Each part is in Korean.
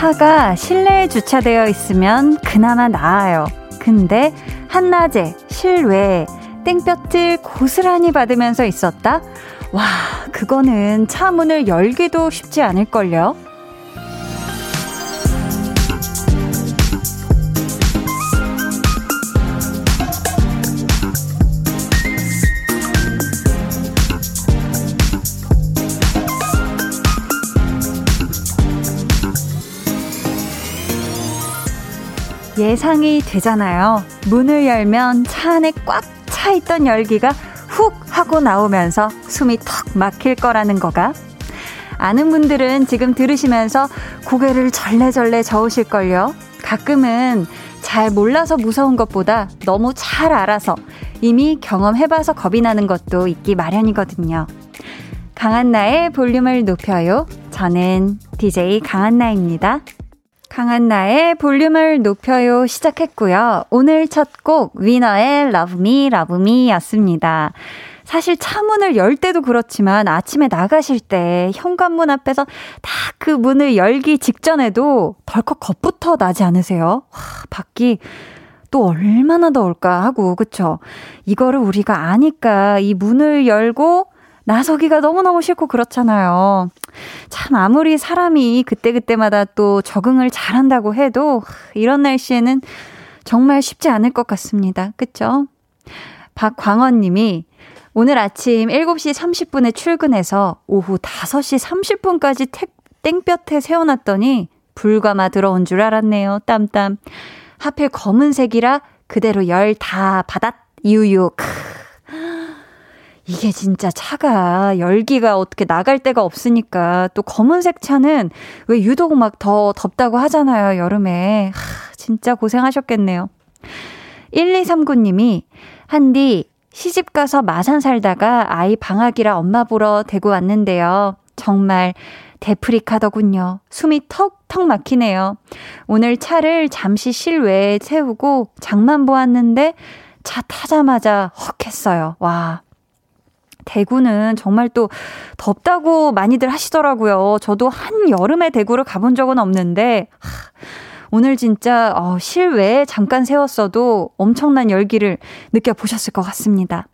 차가 실내에 주차되어 있으면 그나마 나아요. 근데 한낮에 실외에 땡볕을 고스란히 받으면서 있었다? 와, 그거는 차 문을 열기도 쉽지 않을걸요? 예상이 되잖아요. 문을 열면 차 안에 꽉 차 있던 열기가 훅 하고 나오면서 숨이 턱 막힐 거라는 거가. 아는 분들은 지금 들으시면서 고개를 절레절레 저으실걸요. 가끔은 잘 몰라서 무서운 것보다 너무 잘 알아서 이미 경험해봐서 겁이 나는 것도 있기 마련이거든요. 강한나의 볼륨을 높여요. 저는 DJ 강한나입니다. 강한 나의 볼륨을 높여요 시작했고요. 오늘 첫 곡 위너의 Love Me, Love Me 였습니다. 사실 차문을 열 때도 그렇지만 아침에 나가실 때 현관문 앞에서 다 그 문을 열기 직전에도 덜컥 겁부터 나지 않으세요? 와, 밖이 또 얼마나 더울까 하고, 그쵸? 이거를 우리가 아니까 이 문을 열고 나서기가 너무너무 싫고 그렇잖아요. 참, 아무리 사람이 그때그때마다 또 적응을 잘한다고 해도 이런 날씨에는 정말 쉽지 않을 것 같습니다. 그쵸? 박광원 님이 오늘 아침 7시 30분에 출근해서 오후 5시 30분까지 택, 땡볕에 세워놨더니 불가마 들어온 줄 알았네요. 땀땀. 하필 검은색이라 그대로 열 다 받았. 유유. 크. 이게 진짜 차가 열기가 어떻게 나갈 데가 없으니까 또 검은색 차는 왜 유독 막 더 덥다고 하잖아요, 여름에. 하, 진짜 고생하셨겠네요. 1239님이 한디 시집 가서 마산 살다가 아이 방학이라 엄마 보러 대구 왔는데요. 정말 데프리카더군요. 숨이 턱턱 막히네요. 오늘 차를 잠시 실외에 세우고 장만 보았는데 차 타자마자 헉 했어요. 와. 대구는 정말 또 덥다고 많이들 하시더라고요. 저도 한 여름에 대구를 가본 적은 없는데, 하, 오늘 진짜 어, 실외에 잠깐 세웠어도 엄청난 열기를 느껴보셨을 것 같습니다.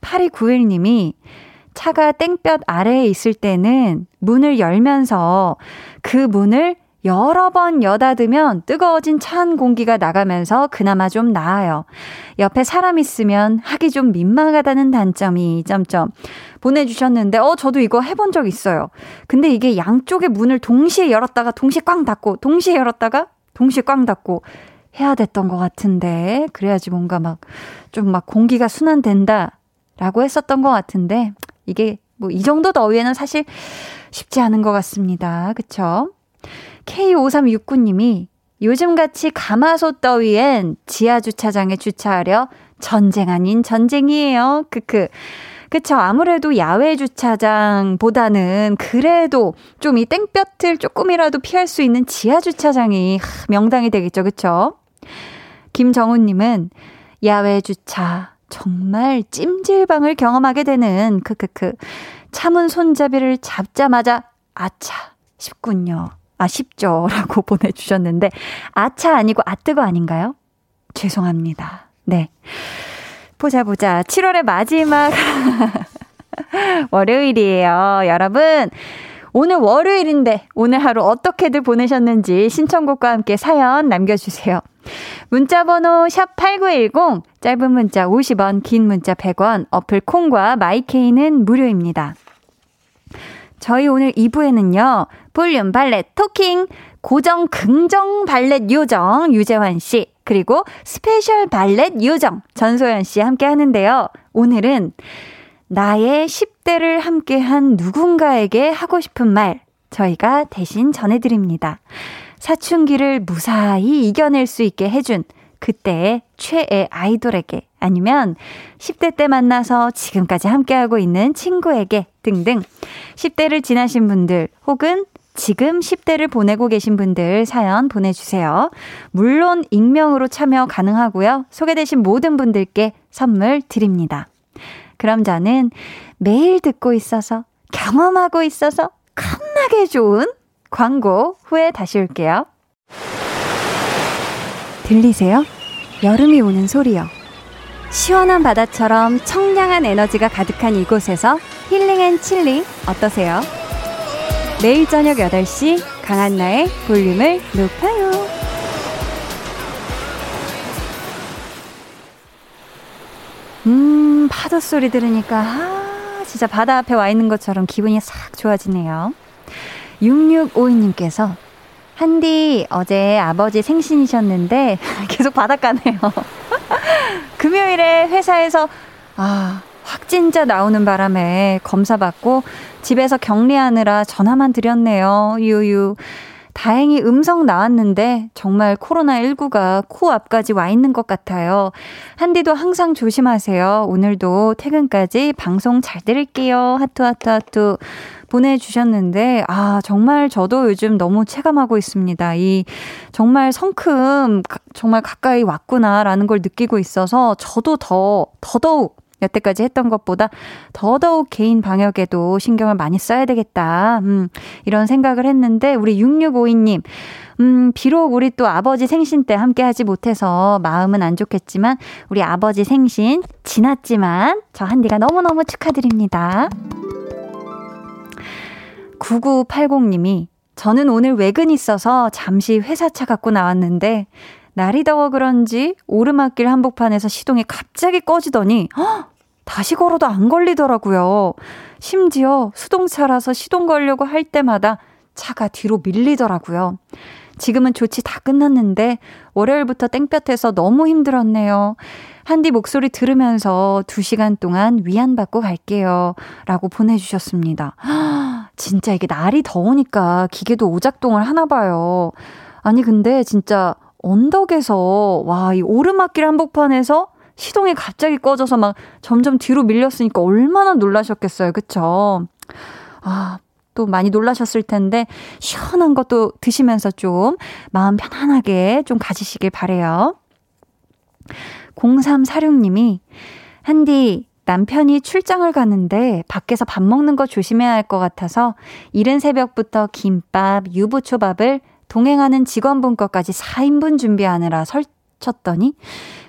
8291님이 차가 땡볕 아래에 있을 때는 문을 열면서 그 문을 여러 번 여닫으면 뜨거워진 찬 공기가 나가면서 그나마 좀 나아요. 옆에 사람 있으면 하기 좀 민망하다는 단점이 점점 보내주셨는데, 어, 저도 이거 해본 적 있어요. 근데 이게 양쪽의 문을 동시에 열었다가 동시에 꽝 닫고, 동시에 열었다가 동시에 꽝 닫고 해야 됐던 것 같은데, 그래야지 뭔가 막 좀막 공기가 순환된다. 라고 했었던 것 같은데, 이게 뭐 이 정도 더위에는 사실 쉽지 않은 것 같습니다. 그쵸? K5369님이 요즘같이 가마솥 더위엔 지하주차장에 주차하려 전쟁 아닌 전쟁이에요. 크크. 그쵸. 아무래도 야외 주차장보다는 그래도 좀 이 땡볕을 조금이라도 피할 수 있는 지하 주차장이 명당이 되겠죠. 그쵸? 김정훈님은 야외 주차 정말 찜질방을 경험하게 되는 크크크. 참은 손잡이를 잡자마자 아차 싶군요. 아쉽죠. 라고 보내주셨는데, 아차 아니고 아뜨거 아닌가요? 죄송합니다. 네. 보자, 보자. 7월의 마지막 월요일이에요. 여러분, 오늘 월요일인데, 오늘 하루 어떻게들 보내셨는지 신청곡과 함께 사연 남겨주세요. 문자번호 샵8910, 짧은 문자 50원, 긴 문자 100원, 어플 콩과 마이케이는 무료입니다. 저희 오늘 2부에는요, 볼륨 valet talking, 고정 긍정 발렛 요정 유재환 씨, 그리고 스페셜 발렛 요정 전소연 씨 함께 하는데요. 오늘은 나의 10대를 함께 한 누군가에게 하고 싶은 말, 저희가 대신 전해드립니다. 사춘기를 무사히 이겨낼 수 있게 해준 그때의 최애 아이돌에게 아니면 10대 때 만나서 지금까지 함께하고 있는 친구에게 등등 10대를 지나신 분들 혹은 지금 10대를 보내고 계신 분들 사연 보내주세요. 물론 익명으로 참여 가능하고요. 소개되신 모든 분들께 선물 드립니다. 그럼 저는 매일 듣고 있어서 경험하고 있어서 겁나게 좋은 광고 후에 다시 올게요. 들리세요? 여름이 오는 소리요. 시원한 바다처럼 청량한 에너지가 가득한 이곳에서 healing and chilling 어떠세요? 내일 저녁 8시 강한나의 볼륨을 높여요. 음, 파도 소리 들으니까, 아, 진짜 바다 앞에 와 있는 것처럼 기분이 싹 좋아지네요. 6652님께서, 한디, 어제 아버지 생신이셨는데, 계속 바닷가네요. 금요일에 회사에서, 아, 확진자 나오는 바람에 검사 받고 집에서 격리하느라 전화만 드렸네요. 유유. 다행히 음성 나왔는데 정말 코로나19가 코앞까지 와 있는 것 같아요. 한디도 항상 조심하세요. 오늘도 퇴근까지 방송 잘 들을게요. 하트, 하트, 하트. 보내주셨는데, 아, 정말 저도 요즘 너무 체감하고 있습니다. 이, 정말 성큼, 정말 가까이 왔구나라는 걸 느끼고 있어서 저도 더, 더더욱 여태까지 했던 것보다 더더욱 개인 방역에도 신경을 많이 써야 되겠다. 음, 이런 생각을 했는데, 우리 6652님, 음, 비록 우리 또 아버지 생신 때 함께 하지 못해서 마음은 안 좋겠지만, 우리 아버지 생신 지났지만, 저 한디가 너무너무 축하드립니다. 9980님이, 저는 오늘 외근 있어서 잠시 회사차 갖고 나왔는데, 날이 더워 그런지 오르막길 한복판에서 시동이 갑자기 꺼지더니 헉, 다시 걸어도 안 걸리더라고요. 심지어 수동차라서 시동 걸려고 할 때마다 차가 뒤로 밀리더라고요. 지금은 조치 다 끝났는데 월요일부터 땡볕에서 너무 힘들었네요. 한디 목소리 들으면서 두 시간 동안 위안받고 갈게요. 라고 보내주셨습니다. 진짜 이게 날이 더우니까 기계도 오작동을 하나 봐요. 아니, 근데 진짜 언덕에서, 와, 이 오르막길 한복판에서 시동이 갑자기 꺼져서 막 점점 뒤로 밀렸으니까 얼마나 놀라셨겠어요. 그쵸? 아, 또 많이 놀라셨을 텐데, 시원한 것도 드시면서 좀 마음 편안하게 좀 가지시길 바래요 0346님이, 한디, 남편이 출장을 가는데 밖에서 밥 먹는 거 조심해야 할 것 같아서 이른 새벽부터 김밥, 유부초밥을 동행하는 직원분 것까지 4인분 준비하느라 설쳤더니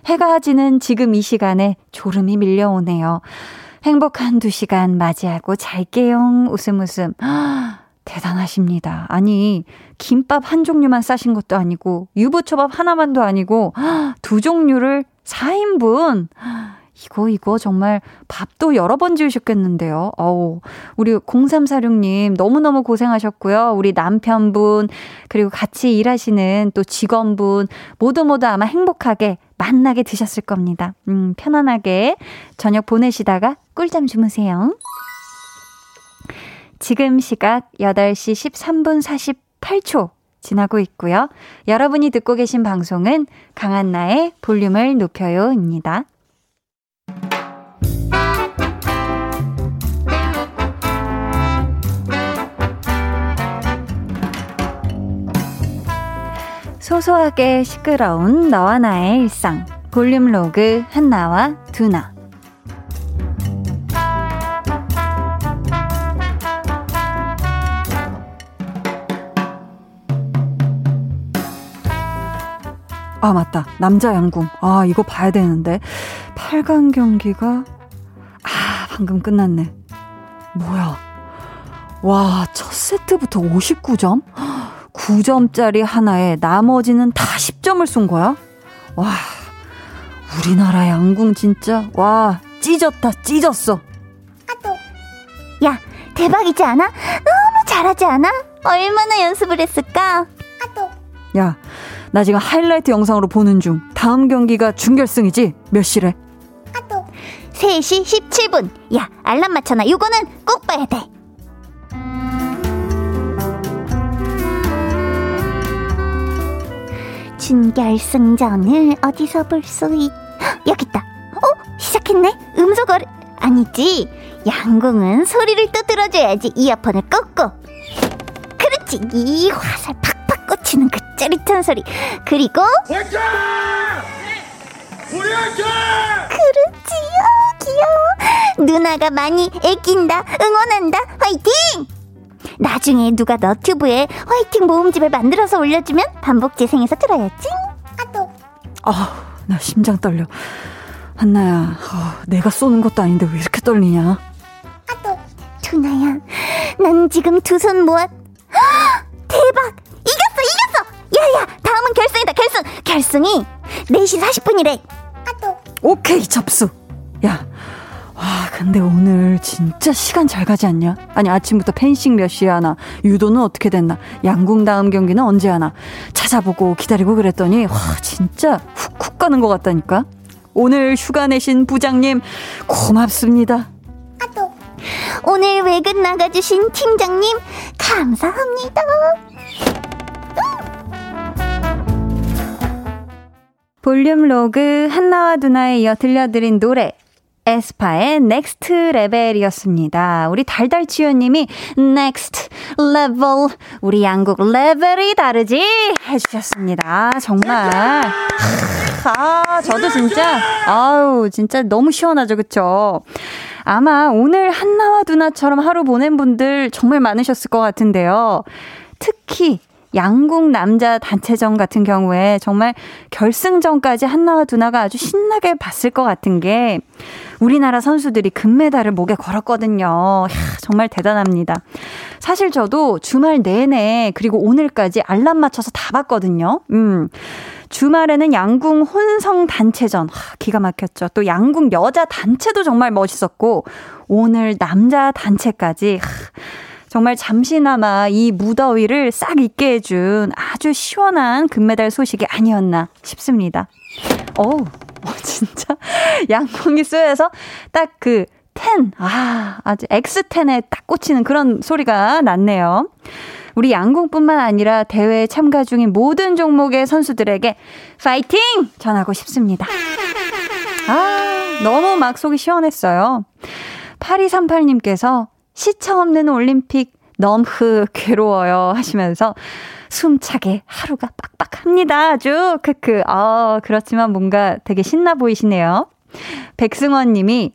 해가 지는 지금 이 시간에 졸음이 밀려오네요. 행복한 두 시간 맞이하고 잘게요. 웃음 웃음. 대단하십니다. 아니, 김밥 한 종류만 싸신 것도 아니고, 유부초밥 하나만도 아니고, 두 종류를 4인분. 이거, 이거 정말 밥도 여러 번 지으셨겠는데요. 어우, 우리 0346님 너무너무 고생하셨고요. 우리 남편분, 그리고 같이 일하시는 또 직원분, 모두 모두 아마 행복하게 만나게 드셨을 겁니다. 음, 편안하게 저녁 보내시다가 꿀잠 주무세요. 지금 시각 8시 13분 48초 지나고 있고요. 여러분이 듣고 계신 방송은 강한나의 볼륨을 높여요입니다. 소소하게 시끄러운 너와 나의 일상. 볼륨 로그 한나와 두나. 아 맞다. 남자 양궁. 아 이거 봐야 되는데. 8강 경기가? 아 방금 끝났네. 뭐야? 와 첫 세트부터 59점 9점짜리 하나에 나머지는 다 10점을 쏜 거야? 와, 우리나라 양궁 진짜, 와, 찢었다, 찢었어. 아 또. 야, 대박이지 않아? 너무 잘하지 않아? 얼마나 연습을 했을까? 아 또. 야, 나 지금 하이라이트 영상으로 보는 중. 다음 경기가 준결승이지? 몇 시래? 아 또. 3시 17분. 야, 알람 맞춰놔. 요거는 꼭 봐야 돼. 준결승전을 어디서 볼 수 있... 여기 있다. 어? 시작했네? 음소거를... 아니지. 양궁은 소리를 또 들어줘야지. 이어폰을 꽂고. 그렇지! 그렇지. 이 화살 팍팍 꽂히는 그 짜릿한 소리. 그리고 화이팅! 우리 화이팅! 그렇지요. 귀여워. 누나가 많이 애낀다. 응원한다. 화이팅! 나중에 누가 너튜브에 화이팅 모음집을 만들어서 올려주면 반복 재생해서 들어야지. 아또. 아, 나 심장 떨려. 한나야, 어, 내가 쏘는 것도 아닌데 왜 이렇게 떨리냐? 아또. 투나야, 난 지금 두 손 모아. 대박! 이겼어, 이겼어! 야야, 다음은 결승이다, 결승! 결승이 4시 40분이래. 아또. 오케이, 접수. 야, 와, 근데 오늘 진짜 시간 잘 가지 않냐? 아니, 아침부터 펜싱 몇 시에 하나, 유도는 어떻게 됐나, 양궁 다음 경기는 언제 하나, 찾아보고 기다리고 그랬더니, 와, 진짜 훅훅 가는 것 같다니까? 오늘 휴가 내신 부장님, 고맙습니다. 아, 또. 오늘 외근 나가주신 팀장님, 감사합니다. 볼륨 로그 한나와 두나에 이어 들려드린 노래 에스파의 Next Level이었습니다. 우리 달달치유님이 Next Level 우리 양국 레벨이 다르지 해주셨습니다. 정말 아 저도 진짜 아우 진짜 너무 시원하죠 그쵸? 아마 오늘 한나와 두나처럼 하루 보낸 분들 정말 많으셨을 것 같은데요. 특히 양궁 남자 단체전 같은 경우에 정말 결승전까지 한나와 두나가 아주 신나게 봤을 것 같은 게 우리나라 선수들이 금메달을 목에 걸었거든요. 이야, 정말 대단합니다. 사실 저도 주말 내내 그리고 오늘까지 알람 맞춰서 다 봤거든요. 음. 주말에는 양궁 혼성 단체전 하, 기가 막혔죠. 또 양궁 여자 단체도 정말 멋있었고 오늘 남자 단체까지 하, 정말 잠시나마 이 무더위를 싹 잊게 해준 아주 시원한 금메달 소식이 아니었나 싶습니다. 어우, 어, 진짜 양궁이 쏘여서 딱그 10, 아, 아주 X10에 딱 꽂히는 그런 소리가 났네요. 우리 양궁뿐만 아니라 대회에 참가 중인 모든 종목의 선수들에게 파이팅! 전하고 싶습니다. 아, 너무 막 속이 시원했어요. 8238님께서 시차 없는 올림픽 너무 괴로워요 하시면서 숨차게 하루가 빡빡합니다. 아주 크크. 아, 그렇지만 뭔가 되게 신나 보이시네요. 백승원 님이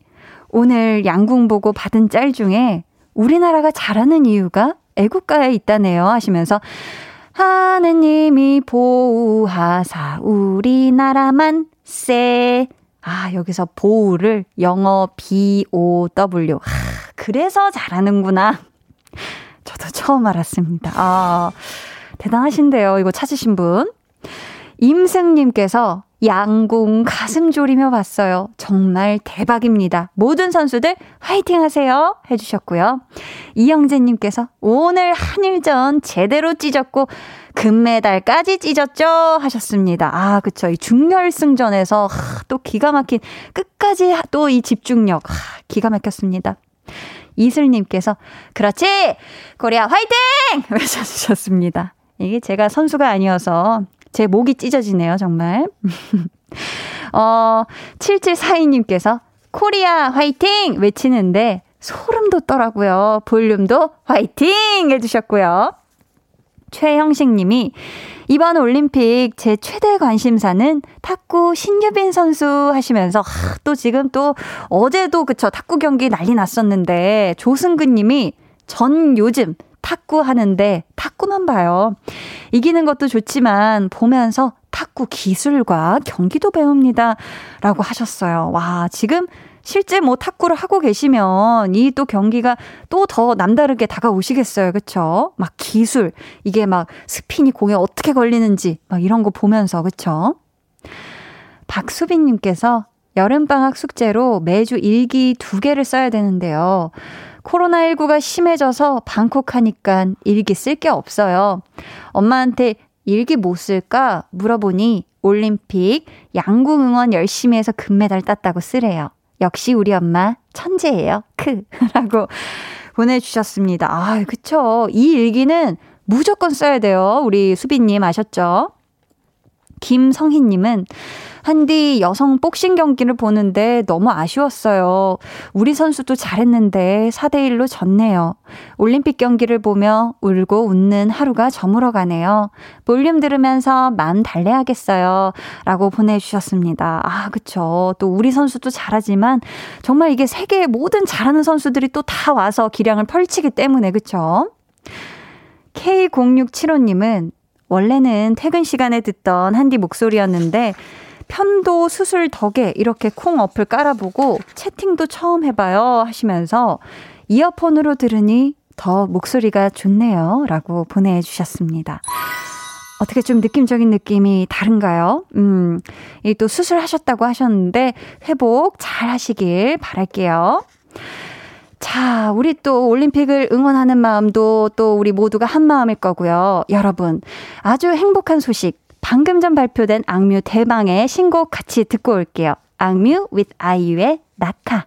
오늘 양궁 보고 받은 짤 중에 우리나라가 잘하는 이유가 애국가에 있다네요 하시면서 하느님이 보호하사 우리나라만 쎄. 아, 여기서 보우를 영어 B-O-W. 하, 그래서 잘하는구나. 저도 처음 알았습니다. 아, 대단하신데요. 이거 찾으신 분. 임승님께서 양궁 가슴 졸이며 봤어요. 정말 대박입니다. 모든 선수들 화이팅 하세요. 해주셨고요. 이영재님께서 오늘 한일전 제대로 찢었고 금메달까지 찢었죠? 하셨습니다. 아, 그쵸. 이 중결승전에서 하, 또 기가 막힌 끝까지 또 이 집중력. 하, 기가 막혔습니다. 이슬님께서 그렇지! 코리아 화이팅! 외쳐주셨습니다. 이게 제가 선수가 아니어서 제 목이 찢어지네요, 정말. 어, 7742님께서 코리아 화이팅! 외치는데 소름 돋더라고요. 볼륨도 화이팅! 해주셨고요. 최형식 님이 이번 올림픽 제 최대 관심사는 탁구 신유빈 선수 하시면서 하, 또 지금 또 어제도 그쵸 탁구 경기 난리 났었는데 조승근 님이 전 요즘 탁구 하는데 탁구만 봐요. 이기는 것도 좋지만 보면서 탁구 기술과 경기도 배웁니다. 라고 하셨어요. 와, 지금 실제 뭐 탁구를 하고 계시면 이 또 경기가 또 더 남다르게 다가오시겠어요. 그쵸? 막 기술, 이게 막 스핀이 공에 어떻게 걸리는지 막 이런 거 보면서, 그쵸? 박수빈님께서 여름방학 숙제로 매주 일기 두 개를 써야 되는데요. 코로나19가 심해져서 방콕 하니까 일기 쓸 게 없어요. 엄마한테 일기 뭐 쓸까 물어보니 올림픽 양궁 응원 열심히 해서 금메달 땄다고 쓰래요. 역시 우리 엄마 천재예요. 크. 라고 보내주셨습니다. 아, 그쵸. 이 일기는 무조건 써야 돼요. 우리 수빈님 아셨죠? 김성희님은 한디 여성 복싱 경기를 보는데 너무 아쉬웠어요. 우리 선수도 잘했는데 4대1로 졌네요. 올림픽 경기를 보며 울고 웃는 하루가 저물어 가네요. 볼륨 들으면서 마음 달래야겠어요. 라고 보내주셨습니다. 아, 그쵸. 또 우리 선수도 잘하지만 정말 이게 세계의 모든 잘하는 선수들이 또 다 와서 기량을 펼치기 때문에, 그쵸? K0675님은 원래는 퇴근 시간에 듣던 한디 목소리였는데 편도 수술 덕에 이렇게 콩 어플 깔아보고 채팅도 처음 해봐요 하시면서 이어폰으로 들으니 더 목소리가 좋네요 라고 보내주셨습니다. 어떻게 좀 느낌적인 느낌이 다른가요? 음, 이 또 수술하셨다고 하셨는데 회복 잘 하시길 바랄게요. 자, 우리 또 올림픽을 응원하는 마음도 또 우리 모두가 한 마음일 거고요. 여러분, 아주 행복한 소식. 방금 전 발표된 악뮤 대방의 신곡 같이 듣고 올게요. 악뮤 with 아이유의 낙하.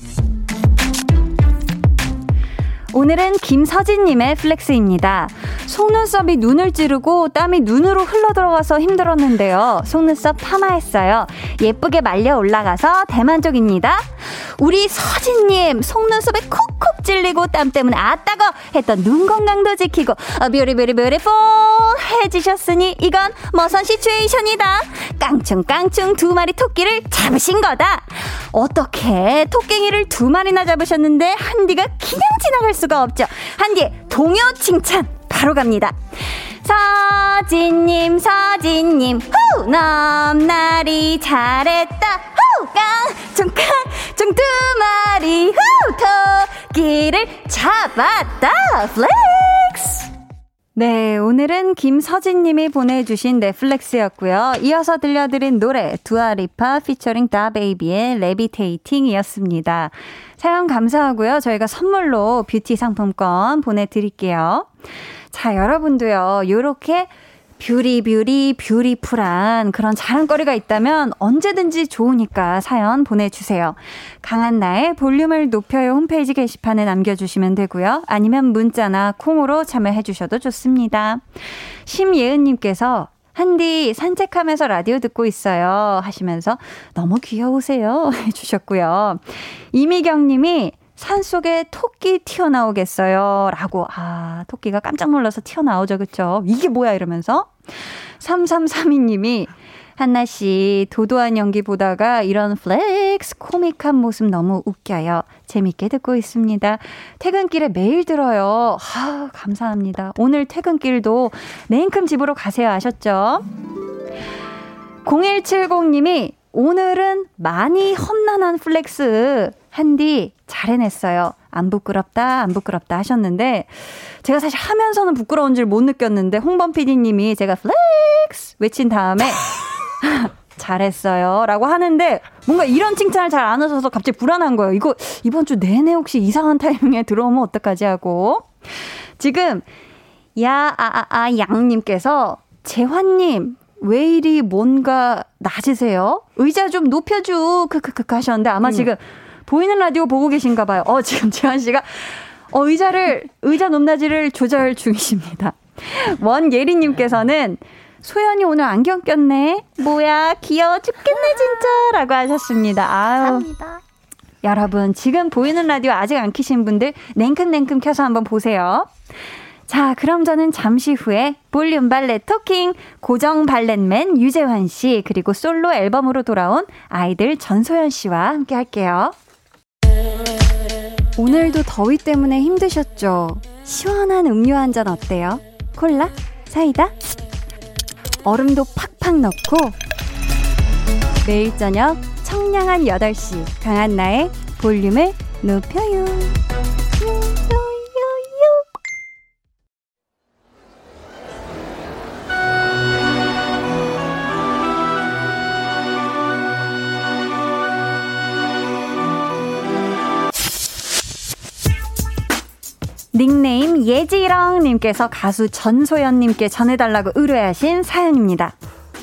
오늘은 김서진님의 flex입니다. 속눈썹이 눈을 찌르고 땀이 눈으로 흘러들어가서 힘들었는데요. 속눈썹 파마했어요. 예쁘게 말려 올라가서 대만족입니다. 우리 서진님 속눈썹에 콕콕 찔리고 땀 때문에 아따거 했던 눈 건강도 지키고 어, 뷰리뷰리 beautiful 해지셨으니 이건 머선 situation이다. 깡충깡충 두 마리 토끼를 잡으신 거다. 어떻게 토깽이를 두 마리나 잡으셨는데 한디가 그냥 지나갈 수가 없죠. 한디 동요 칭찬 바로 갑니다. 서진님, 서진님, 후! 넘나리 잘했다, 후! 깡쫑깡쫑 두 마리, 후! 토끼를 잡았다, flex! 네, 오늘은 김서진님이 보내주신 내 flex였고요. 이어서 들려드린 노래 두아리파 피처링 다베이비의 Levitating이었습니다. 사연 감사하고요. 저희가 선물로 뷰티 상품권 보내드릴게요. 자, 여러분도요, 요렇게 뷰리 뷰리 beautiful한 그런 자랑거리가 있다면 언제든지 좋으니까 사연 보내주세요. 강한나의 볼륨을 높여요 홈페이지 게시판에 남겨주시면 되고요. 아니면 문자나 콩으로 참여해주셔도 좋습니다. 심예은님께서 한디 산책하면서 라디오 듣고 있어요 하시면서 너무 귀여우세요 해주셨고요. 이미경 님이 산 속에 토끼 튀어나오겠어요. 라고. 아, 토끼가 깜짝 놀라서 튀어나오죠. 그쵸? 이게 뭐야? 이러면서. 3332님이 한나 씨, 도도한 연기 보다가 이런 flex 코믹한 모습 너무 웃겨요. 재밌게 듣고 있습니다. 퇴근길에 매일 들어요. 아, 감사합니다. 오늘 퇴근길도 냉큼 집으로 가세요. 아셨죠? 0170님이 오늘은 많이 험난한 flex. 한디 잘 해냈어요. 안 부끄럽다, 안 부끄럽다 하셨는데, 제가 사실 하면서는 부끄러운 줄 못 느꼈는데, 홍범 PD님이 제가 flex 외친 다음에, 잘했어요. 라고 하는데, 뭔가 이런 칭찬을 잘 안 하셔서 갑자기 불안한 거예요. 이거, 이번 주 내내 혹시 이상한 타이밍에 들어오면 어떡하지 하고. 지금, 야, 아, 아, 아, 양님께서, 재환님, 왜 이리 뭔가 낮으세요? 의자 좀 높여줘. 크크크 하셨는데, 아마 음. 지금, 보이는 라디오 보고 계신가 봐요. 어, 지금 재환 씨가 어, 의자를, 의자 높낮이를 조절 중이십니다. 원예리님께서는 소연이 오늘 안경 꼈네. 뭐야, 귀여워 죽겠네, 진짜. 라고 하셨습니다. 아유. 감사합니다. 여러분, 지금 보이는 라디오 아직 안 키신 분들 냉큼냉큼 켜서 한번 보세요. 자, 그럼 저는 잠시 후에 볼륨 발레 토킹 고정 발렛맨 유재환 씨 그리고 솔로 앨범으로 돌아온 아이들 전소연 씨와 함께 할게요. 오늘도 더위 때문에 힘드셨죠? 시원한 음료 한 잔 어때요? 콜라? 사이다? 얼음도 팍팍 넣고 매일 저녁 청량한 8시 강한나의 볼륨을 높여요. 닉네임 예지랑님께서 가수 전소연님께 전해달라고 의뢰하신 사연입니다.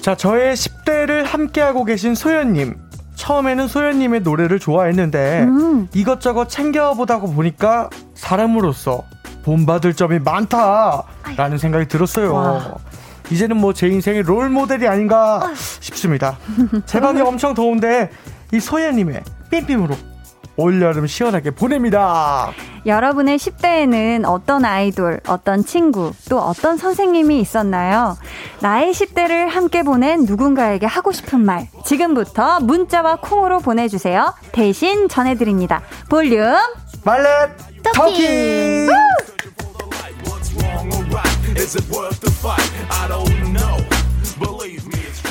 자, 저의 10대를 함께하고 계신 소연님. 처음에는 소연님의 노래를 좋아했는데 음. 이것저것 챙겨보다 보니까 사람으로서 본받을 점이 많다라는 생각이 들었어요. 와. 이제는 뭐 제 인생의 롤 모델이 아닌가 싶습니다. 제 방이 엄청 더운데 이 소연님의 삠삠으로 올여름 시원하게 보냅니다. 여러분의 10대에는 어떤 아이돌, 어떤 친구, 또 어떤 선생님이 있었나요? 나의 10대를 함께 보낸 누군가에게 하고 싶은 말. 지금부터 문자와 콩으로 보내주세요. 대신 전해드립니다. 볼륨. 터키! 터키!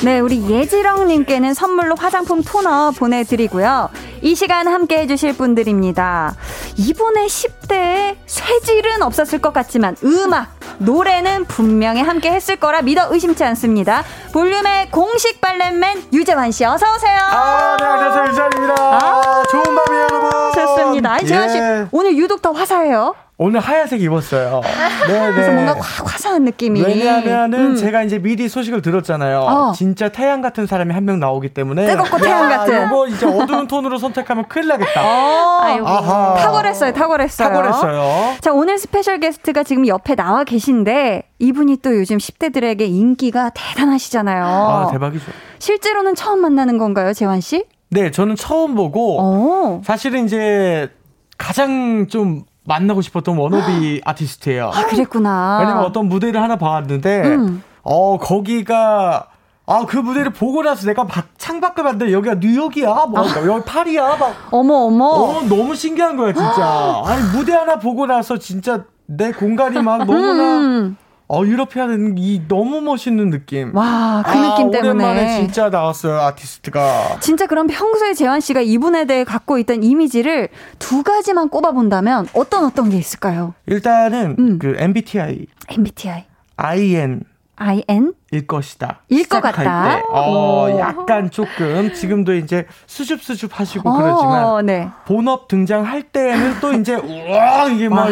네, 우리 예지렁님께는 선물로 화장품 토너 보내드리고요. 이 시간 함께 해주실 분들입니다. 이분의 10대에 쇠질은 없었을 것 같지만 음악, 노래는 분명히 함께 했을 거라 믿어 의심치 않습니다. 볼륨의 공식 valet맨 유재환 씨 어서 오세요. 아, 네, 안녕하세요. 유재환입니다. 아, 좋은 밤이에요. 좋습니다. 아니, 재환 씨 예. 오늘 유독 더 화사해요. 오늘 하얀색 입었어요. 네, 그래서 뭔가 확 화사한 느낌이. 왜냐하면은 음. 제가 이제 미리 소식을 들었잖아요. 어. 진짜 태양 같은 사람이 한 명 나오기 때문에 뜨겁고 태양 같은. 뭐 이제 어두운 톤으로 선택하면 큰일 나겠다. 어. 아하. 탁월했어요, 탁월했어요. 탁월했어요. 자, 오늘 special 게스트가 지금 옆에 나와 계신데 이분이 또 요즘 10대들에게 인기가 대단하시잖아요. 아, 대박이죠. 실제로는 처음 만나는 건가요, 재환 씨? 네, 저는 처음 보고 오. 사실은 이제 가장 좀 만나고 싶었던 워너비 아티스트예요. 아, 그랬구나. 왜냐면 어떤 무대를 하나 봐왔는데, 음. 어, 거기가, 아, 그 무대를 보고 나서 내가 막 창밖을 봤는데 여기가 뉴욕이야? 뭐, 아. 여기 파리야? 막. 어머, 어머. 어, 너무 신기한 거야, 진짜. 아니, 무대 하나 보고 나서 진짜 내 공간이 막 너무나. 음. 어, 유러피아는 이 너무 멋있는 느낌. 와, 그 아, 느낌 때문에. 오랜만에 진짜 나왔어요, 아티스트가. 진짜 그럼 평소에 재환 씨가 이분에 대해 갖고 있던 이미지를 두 가지만 꼽아본다면 어떤 어떤 게 있을까요? 일단은 음. 그 MBTI. MBTI. IN. IN? 일 것이다. 일 것 같다. 때. 어, 약간 조금 지금도 이제 수줍수줍 하시고 어, 그러지만 네. 본업 등장할 때는 또 이제 우와 이게 막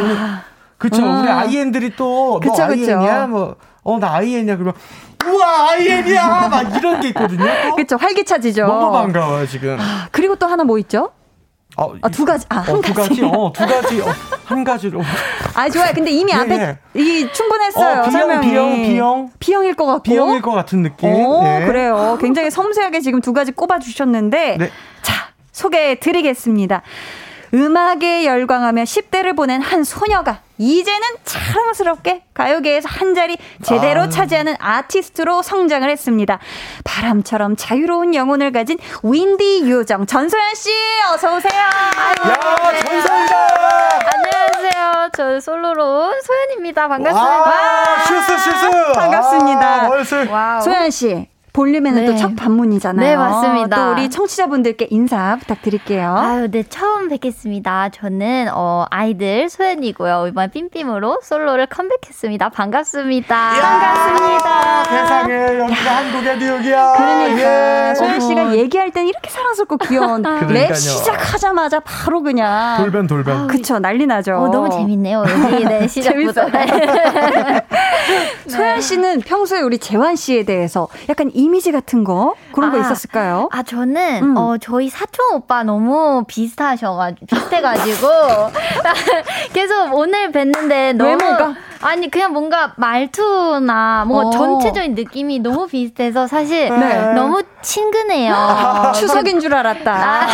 그쵸. 음. 우리 아이엔들이 또, 그쵸, 너 아이엔이야? 뭐, 어, 나 아이엔이야? 그러면, 우와, 아이엔이야! 막 이런 게 있거든요. 그쵸. 활기차지죠. 너무 반가워요, 지금. 아, 그리고 또 하나 뭐 있죠? 어, 아, 두 가지. 아, 한 어, 두 가지. 어, 두 가지. 어, 한 가지로. 아, 좋아요. 근데 이미 예, 앞에 예. 이 충분했어요. 어, 설명이. B형, B형. B형일 것 같고. B형일 것 같은 느낌. 오, 네. 그래요. 굉장히 섬세하게 지금 두 가지 꼽아 주셨는데 네. 자, 소개해 드리겠습니다. 음악에 열광하며 10대를 보낸 한 소녀가 이제는 자랑스럽게 가요계에서 한 자리 제대로 아. 차지하는 아티스트로 성장을 했습니다. 바람처럼 자유로운 영혼을 가진 윈디 요정 전소연 씨 어서 오세요. 야, 네. 전소연이다. 안녕하세요. 저 솔로로 소연입니다. 반갑습니다. 와, 슈스 슈스. 반갑습니다. 와, 소연 씨. 볼륨에는 네. 또첫 방문이잖아요. 네, 맞습니다. 또 우리 청취자분들께 인사 부탁드릴게요. 아유, 네, 처음 뵙겠습니다. 저는 어, 아이들 소연이고요. 이번 삠삠으로 솔로를 컴백했습니다. 반갑습니다. 반갑습니다. 세상에 여기가 한국의 뉴욕이야. 그러니까 예. 소연 씨가 얘기할 땐 이렇게 사랑스럽고 귀여운 랩 시작하자마자 바로 그냥 돌변 돌변. 아, 그쵸 난리 나죠. 어, 너무 재밌네요. 여기 네, 시작부터. 네. 소연 씨는 평소에 우리 재환 씨에 대해서 약간 이 이미지 같은 거 그런 아, 거 있었을까요? 아 저는 음. 어 저희 사촌 오빠 너무 비슷하셔가지고 비슷해가지고 계속 오늘 뵀는데 너무 외모가? 아니 그냥 뭔가 말투나 뭔가 어. 전체적인 느낌이 너무 비슷해서 사실 네. 너무 친근해요. 아, 추석인 줄 알았다. 아,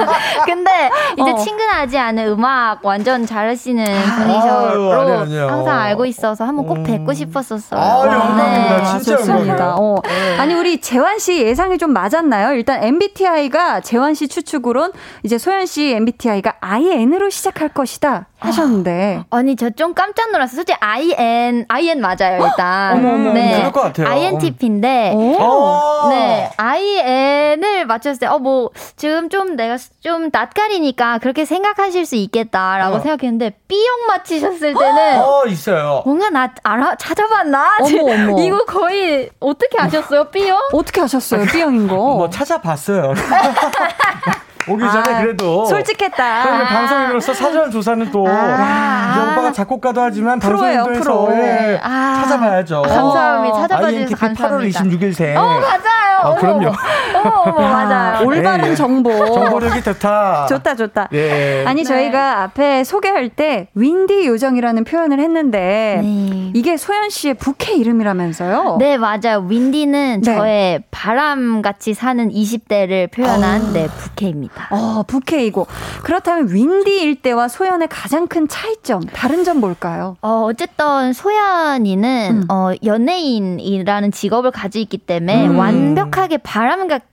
근데 이제 어. 친근하지 않은 음악 완전 잘하시는 분이셔로 항상 알고 있어서 한번 꼭 뵙고 싶었었어요. 아, 네. 진짜 좋습니다. 어. 네. 아니 우리 재환 씨 예상이 좀 맞았나요? 일단 MBTI가 재환 씨 추측으론 이제 소연 씨 MBTI가 IN으로 시작할 것이다. 하셨는데. 아, 아니, 저 좀 깜짝 놀랐어요. 솔직히 IN, IN 맞아요, 일단. 어머, 어머, 네. 그럴 것 같아요. INTP인데. 어. 네, IN을 맞췄을 때, 어, 뭐, 지금 좀 내가 좀 낯가리니까 그렇게 생각하실 수 있겠다라고 어. 생각했는데, B형 맞히셨을 때는. 어, 있어요. 뭔가 나 알아, 찾아봤나? 어머, 어머. 이거 거의 어떻게 아셨어요, B형? 어떻게 아셨어요, B형인 거? 뭐 찾아봤어요. 오기 전에 아, 그래도 솔직했다. 그러면 아. 방송인으로서 사전 조사는 또 아. 이제 오빠가 작곡가도 하지만 방송인도 해서 예, 아. 찾아봐야죠. 감사합니다. 찾아봐 주셔서 감사합니다. 8월 26일생. 어 맞아요. 아, 그럼요. 어머, 맞아요. 올바른 예, 예. 정보. 정보력이 좋다. 좋다 좋다. 예. 아니 저희가 네. 앞에 소개할 때 윈디 요정이라는 표현을 했는데 네. 이게 소연 씨의 부캐 이름이라면서요? 네 맞아요. 윈디는 네. 저의 바람같이 사는 20대를 표현한 어. 네 부캐입니다. 어, 부캐이고. 그렇다면 윈디일 때와 소연의 가장 큰 차이점, 다른 점 뭘까요? 어, 어쨌든 소연이는 음. 어, 연예인이라는 직업을 가지고 있기 때문에 음. 완벽하게 바람같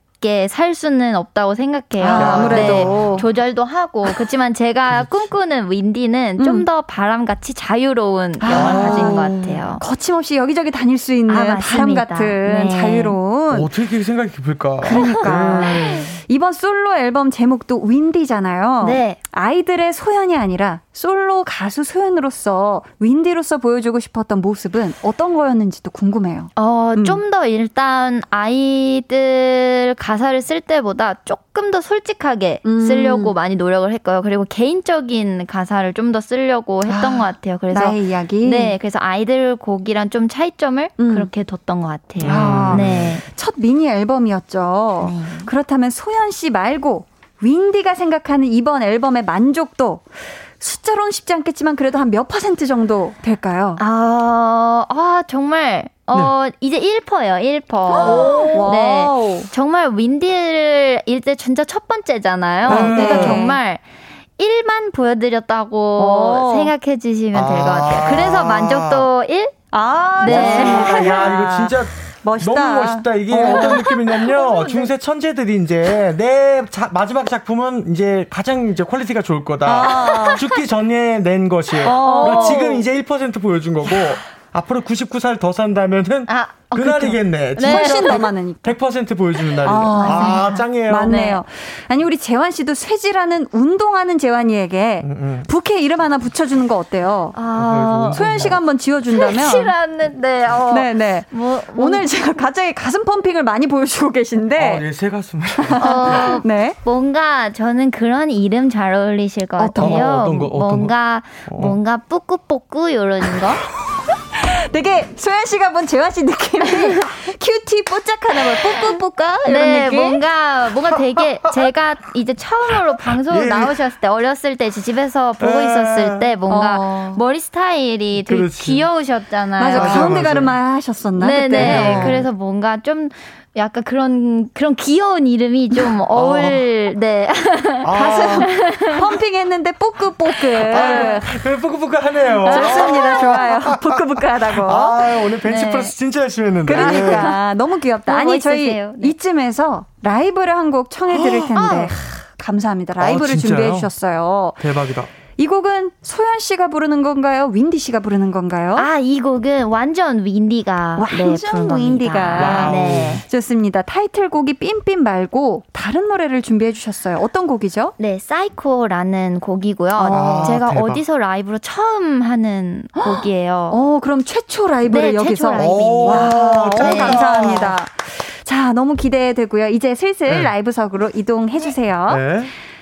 살 수는 없다고 생각해요. 아, 무래도 네, 조절도 하고 그렇지만 제가 꿈꾸는 윈디는 음. 좀더 바람같이 자유로운 아. 영화를 아, 가진 것 같아요. 거침없이 여기저기 다닐 수 있는 아, 바람 같은 네. 자유로운 어떻게 생각이 깊을까? 그러니까 네. 이번 솔로 앨범 제목도 윈디잖아요. 네. 아이들의 소연이 아니라 솔로 가수 소연으로서 윈디로서 보여주고 싶었던 모습은 어떤 거였는지도 궁금해요. 어, 음. 좀더 일단 아이들 가사를 쓸 때보다 조금 더 솔직하게 음. 쓰려고 많이 노력을 했고요. 그리고 개인적인 가사를 좀 더 쓰려고 했던 아, 것 같아요. 그래서 나의 이야기. 네, 그래서 아이들 곡이랑 좀 차이점을 음. 그렇게 뒀던 것 같아요. 아, 네. 첫 미니 앨범이었죠. 네. 그렇다면 소연 씨 말고 윈디가 생각하는 이번 앨범의 만족도 숫자로는 쉽지 않겠지만 그래도 한 몇 퍼센트 정도 될까요? 아, 아 정말 어, 네. 이제 1퍼예요, 1퍼. 네. 정말 윈디를 일때 진짜 첫 번째잖아요. 네. 그러니까 정말 1만 보여드렸다고 오. 생각해 주시면 될것 같아요. 그래서 만족도 1? 아, 네. 좋습니다. 야, 이거 진짜 멋있다. 너무 멋있다. 이게 어. 떤 느낌이냐면요. 중세 천재들이 이제 내 자, 마지막 작품은 이제 가장 이제 quality가 좋을 거다. 아. 죽기 전에 낸 것이. 어. 그러니까 지금 이제 1% 보여준 거고 앞으로 99살 더 산다면은 아, 어, 그날이겠네. 네. 훨씬 더 많으니까. 100% 보여주는 날이네. 아, 아 짱이에요. 맞네요. 아니 우리 재환 씨도 쇠질하는 운동하는 재환이에게 음, 음. 부캐 이름 하나 붙여주는 거 어때요? 아, 소연 씨가 한번 지어준다면. 쇠질하는데. 어. 네네. 뭐, 뭐, 오늘 제가 갑자기 가슴 펌핑을 많이 보여주고 계신데. 아, 예, 새 가슴. 어, 네. 뭔가 저는 그런 이름 잘 어울리실 것 같아요. 어, 어떤 거? 어떤 뭔가 거? 뭔가 뿌꾸뿌꾸 이런 거. 되게 소연 씨가 본 재환 씨 느낌이 큐티 뽀짝하나 봐. 뽀뽀뽀까 이런 네, 느낌. 뭔가 뭔가 되게 제가 이제 처음으로 방송 예. 나오셨을 때 어렸을 때 집에서 보고 아. 있었을 때 뭔가 어. 머리 스타일이 되게 그렇지. 귀여우셨잖아요. 맞아, 가운데 가르마 하셨었나? 네네. 그때? 네. 어. 그래서 뭔가 좀 약간 그런 그런 귀여운 이름이 좀 어. 어울 네. 아. 가슴. 펌핑했는데 뽀끄뽀끄. 아, 뽀끄뽀끄 하네요. 좋습니다. 좋아요. 뽀끄뽀끄하다고. 아 오늘 벤치프레스 네. 진짜 열심히 했는데. 그러니까. 너무 귀엽다. 아니 멋있으세요. 저희 네. 이쯤에서 라이브를 한 곡 청해 드릴 텐데. 아. 감사합니다. 라이브를 아, 준비해 주셨어요. 대박이다 이 곡은 소연 씨가 부르는 건가요? 윈디 씨가 부르는 건가요? 아, 이 곡은 완전 윈디가 완전 네, 윈디가 네. 좋습니다. 타이틀곡이 삠삠 말고 다른 노래를 준비해 주셨어요. 어떤 곡이죠? 네, 사이코라는 곡이고요. 아, 제가 대박. 어디서 라이브로 처음 하는 곡이에요. 어, 그럼 최초 라이브를 네, 여기서 최초 라이브입니다. 와, 네. 감사합니다. 자, 너무 기대되고요. 이제 슬슬 네. 라이브석으로 이동해 주세요.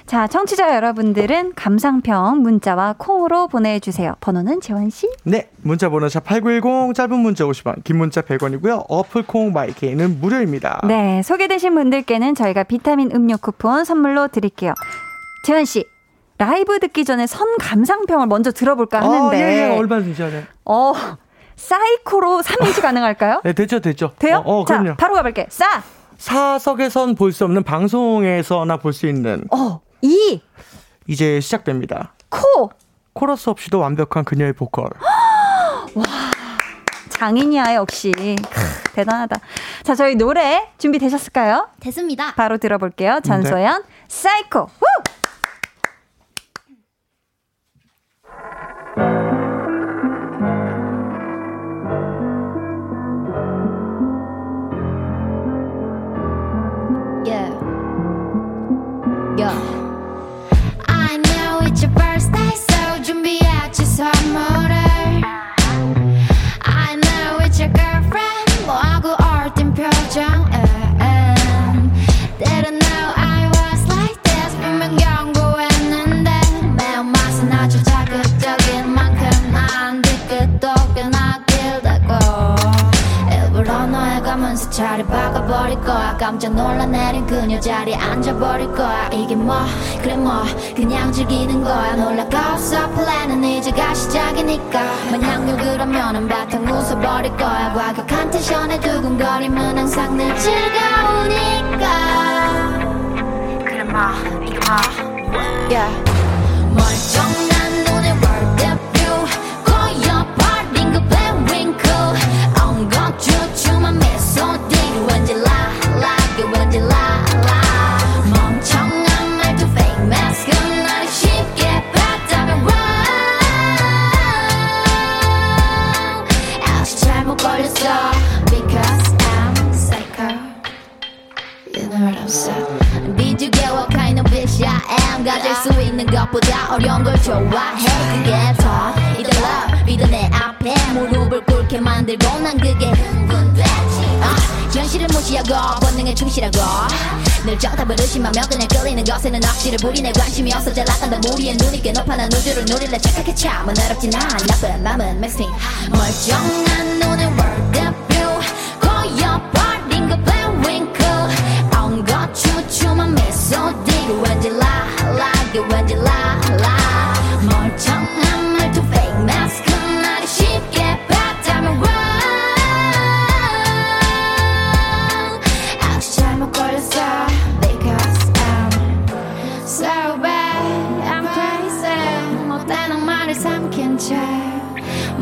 네. 자, 청취자 여러분들은 감상평 문자와 콩으로 보내주세요. 번호는 재원씨? 네, 문자 번호 샵8910, 짧은 문자 50원, 긴 문자 100원이고요. 어플 콩 마이케이는 무료입니다. 네, 소개되신 분들께는 저희가 비타민 음료 쿠폰 선물로 드릴게요. 재원씨, 라이브 듣기 전에 선 감상평을 먼저 들어볼까 하는데. 아, 예, 예, 얼마든지 하네. 어, 사이코로 3인치 가능할까요? 네, 됐죠, 됐죠. 돼요? 어, 어 그럼요. 자, 바로 가볼게. 싸! 사석에선 볼 수 없는 방송에서나 볼 수 있는 어, 이 이제 시작됩니다. 코 코러스 없이도 완벽한 그녀의 보컬. 와 장인이야 역시 대단하다. 자 저희 노래 준비 되셨을까요? 됐습니다. 바로 들어볼게요. 전소연 네. 사이코. 후!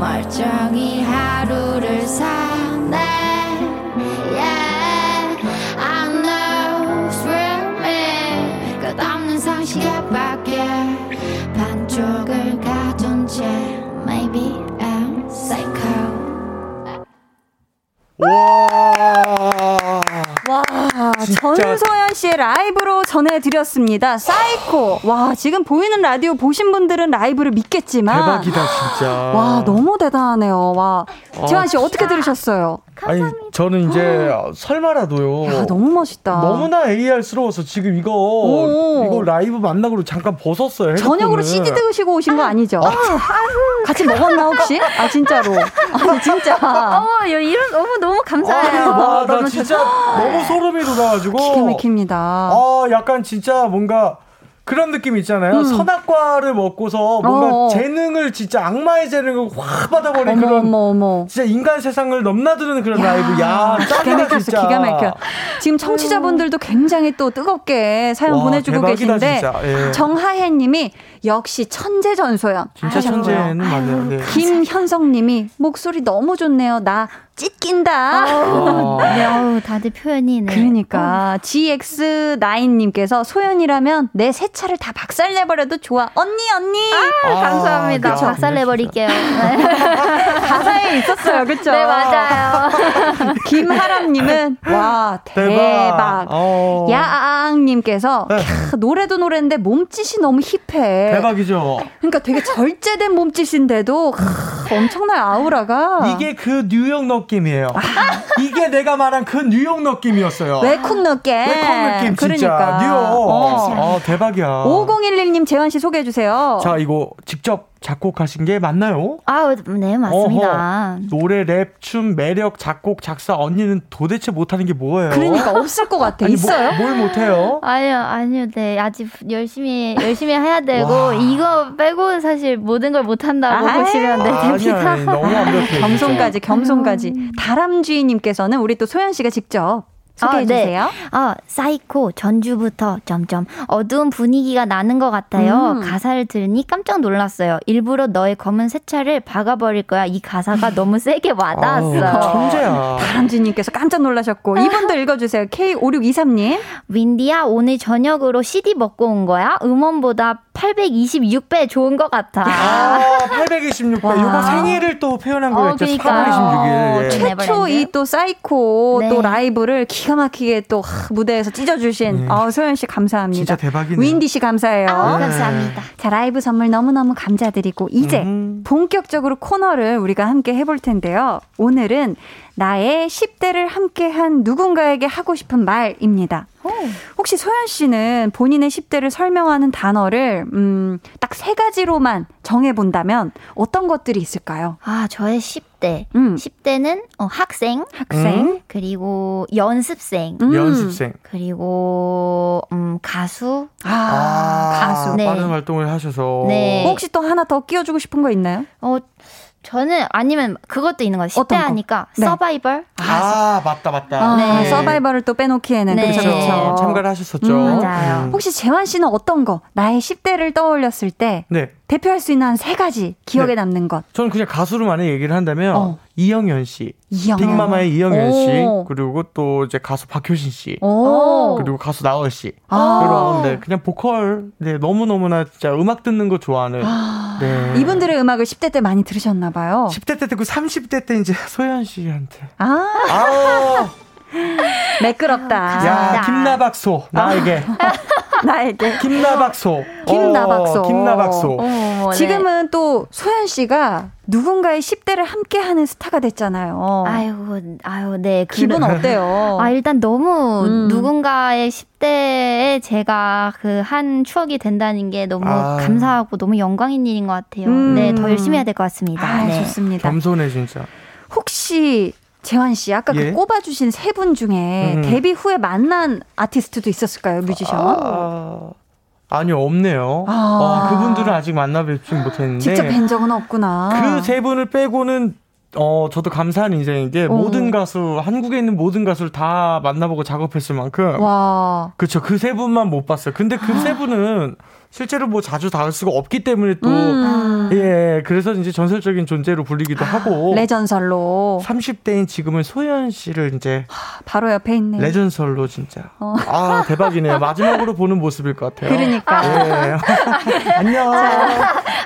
멀쩡히 하루를 사네 Yeah I know it's real me 끝없는 상식의 밖에 반쪽을 가둔 채 Maybe I'm psycho 와. 와, 진짜. 전소연 씨의 라이브로 전해드렸습니다. 사이코. 와, 지금 보이는 라디오 보신 분들은 라이브를 믿겠지만. 대박이다 진짜. 와, 너무 대단하네요. 와. 아, 재환 씨 어떻게 들으셨어요? 아니 저는 이제 설마라도요. 야, 너무 멋있다. 너무나 AR스러워서 지금 이거 오. 이거 라이브 만나고 잠깐 벗었어요. 저녁으로 헤드폰을. CD 드시고 오신 거 아니죠? 같이 먹었나 혹시? 아 진짜로? 아니 진짜. 어머, 요- 이런, 너무, 너무 감사해요. 아, 나 너무 진짜 너무 소름이 돋아가지고. 기가 막힙니다. 아, 약간 진짜 뭔가 그런 느낌 있잖아요. 음. 선악과를 먹고서 뭔가 어어. 재능을 진짜 악마의 재능을 확 받아버린 어머 그런 어머 어머. 진짜 인간 세상을 넘나드는 그런 라이브. 야, 짱이다 진짜. 기가 막혀. 지금 청취자분들도 굉장히 또 뜨겁게 사연 와, 보내주고 대박이다, 계신데. 예. 정하혜님이 역시 천재 전소연. 진짜. 천재는 맞네요. 네. 김현성님이 목소리 너무 좋네요. 나 찢긴다. 와. 네, 어우, 다들 표현이 네. 그러니까 GX9님께서 소연이라면 내 새 차를 다 박살내버려도 좋아. 언니 언니. 아, 감사합니다. 야, 박살 내버릴게요. 가사에 있었어요, 그쵸? 네, 맞아요. 김하람님은 와 대박. 어. 야앙님께서 네. 캬, 노래도 노래인데 몸짓이 너무 힙해. 대박이죠. 그러니까 되게 절제된 몸짓인데도 캬, 엄청난 아우라가 이게 그 뉴욕 느낌이에요. 이게 내가 말한 그 뉴욕 느낌이었어요. 외국 느낌. 외국 느낌 진짜. 그러니까. 뉴욕. 어. 아, 대박이야. 5011님 재환 씨 소개해 주세요. 자, 이거 직접 작곡하신 게 맞나요? 아, 네, 맞습니다. 어허. 노래, 랩, 춤, 매력, 작곡, 작사 언니는 도대체 못하는 게 뭐예요? 그러니까 없을 것 같아. 아니, 있어요? 뭐, 뭘 못해요? 아니요, 아니요, 네. 아직 열심히, 열심히 해야 되고, 와. 이거 빼고는 사실 모든 걸 못한다고 아이, 보시면 네, 됩니다. 아니, 너무 완벽해. 겸손까지 겸손까지. 음. 다람쥐님께서는 우리 또 소연 씨가 직접 소개해 아, 네. 주세요. 어, 사이코 전주부터 점점 어두운 분위기가 나는 것 같아요. 음. 가사를 들으니 깜짝 놀랐어요. 일부러 너의 검은 새 차를 박아버릴 거야. 이 가사가 너무 세게 아우, 와닿았어요. 천재야. 다람쥐님께서 깜짝 놀라셨고 이분도 읽어주세요. K5623님. 윈디야 오늘 저녁으로 CD 먹고 온 거야? 음원보다 826배 좋은 것 같아. 아, 826배. 와. 이거 생일을 또 표현한 어, 거였죠. 그러니까요. 4월 26일. 예. 최- 최초 네버랜드. 이또 사이코 네. 또 라이브를 기가 막히게 또 하, 무대에서 찢어주신 네. 어, 소연 씨 감사합니다. 진짜 대박이네요. 윈디 씨 감사해요. 아, 네. 감사합니다. 자 라이브 선물 너무너무 감사드리고 이제 음. 본격적으로 코너를 우리가 함께 해볼 텐데요. 오늘은 나의 10대를 함께한 누군가에게 하고 싶은 말입니다. 혹시 소연 씨는 본인의 10대를 설명하는 단어를 음, 딱 세 가지로만 정해 본다면 어떤 것들이 있을까요? 아, 저의 10대. 10대. 음. 10대는 어, 학생. 학생. 음. 그리고 연습생. 음. 연습생. 그리고 음, 가수. 아, 아 가수. 네. 빠른 활동을 하셔서. 네. 혹시 또 하나 더 끼워주고 싶은 거 있나요? 어, 저는 아니면 그것도 있는 것 같아요. 10대 하니까 네. 서바이벌. 아, 아 맞다 맞다. 아, 네. 서바이벌을 또 빼놓기에는 네. 그렇죠. 그렇죠. 참가를 하셨었죠. 음, 맞아요. 음. 혹시 재환 씨는 어떤 거 나의 10대를 떠올렸을 때 네. 대표할 수 있는 한 세 가지 기억에 네. 남는 것. 저는 그냥 가수로 만약 얘기를 한다면 어. 이영현 씨, 이영현. 빅마마의 이영현 씨, 그리고 또 이제 가수 박효신 씨, 오. 그리고 가수 나얼 씨. 아. 그런 네, 그냥 보컬 네 너무 너무나 진짜 음악 듣는 거 좋아하는. 아. 네. 이분들의 음악을 10대 때 많이 들으셨나 봐요. 10대 때 듣고 30대 때 이제 소연 씨한테. 아. 아. 매끄럽다. 야, 김나박소 나에게. 나에게. 김나박소. 김나박소. 어, 김나박소. 어, 네. 지금은 또 소연 씨가 누군가의 10대를 함께하는 스타가 됐잖아요. 아유, 아유, 네. 기분 어때요? 아, 일단 너무 음. 누군가의 10대에 제가 그 한 추억이 된다는 게 너무 아. 감사하고 너무 영광인 일인 것 같아요. 음. 네, 더 열심히 해야 될 것 같습니다. 아, 네. 좋습니다. 겸손해, 진짜. 혹시 재환 씨, 아까 그 예? 그 꼽아주신 세 분 중에 음. 데뷔 후에 만난 아티스트도 있었을까요, 뮤지션? 아... 아니요, 없네요. 아. 어, 그분들은 아직 만나뵙지 못했는데. 직접 뵌 적은 없구나. 그 세 분을 빼고는 어, 저도 감사한 인생인 게 오. 모든 가수, 한국에 있는 모든 가수를 다 만나보고 작업했을 만큼. 와. 그쵸. 그 세 분만 못 봤어요. 근데 그 세 분은 실제로 뭐 자주 닿을 수가 없기 때문에 또, 음. 예, 그래서 이제 전설적인 존재로 불리기도 하고. 레전설로. 30대인 지금은 소연 씨를 이제. 바로 옆에 있네. 레전설로 진짜. 어. 아, 대박이네요. 마지막으로 보는 모습일 것 같아요. 그러니까. 예. 안녕.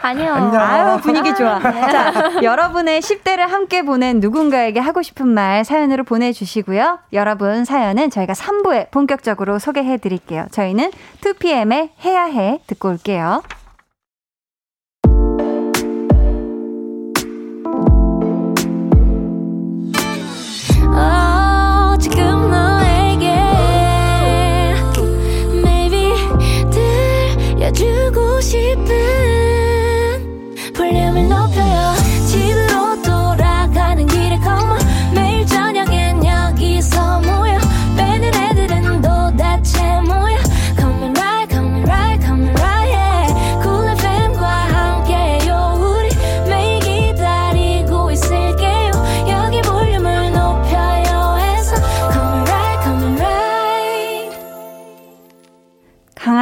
안녕. 안녕. 아유, 분위기 좋아. 자, 여러분의 10대를 함께 보낸 누군가에게 하고 싶은 말 사연으로 보내주시고요. 여러분 사연은 저희가 3부에 본격적으로 소개해 드릴게요. 저희는 2PM의 해야 해 듣고 올게요.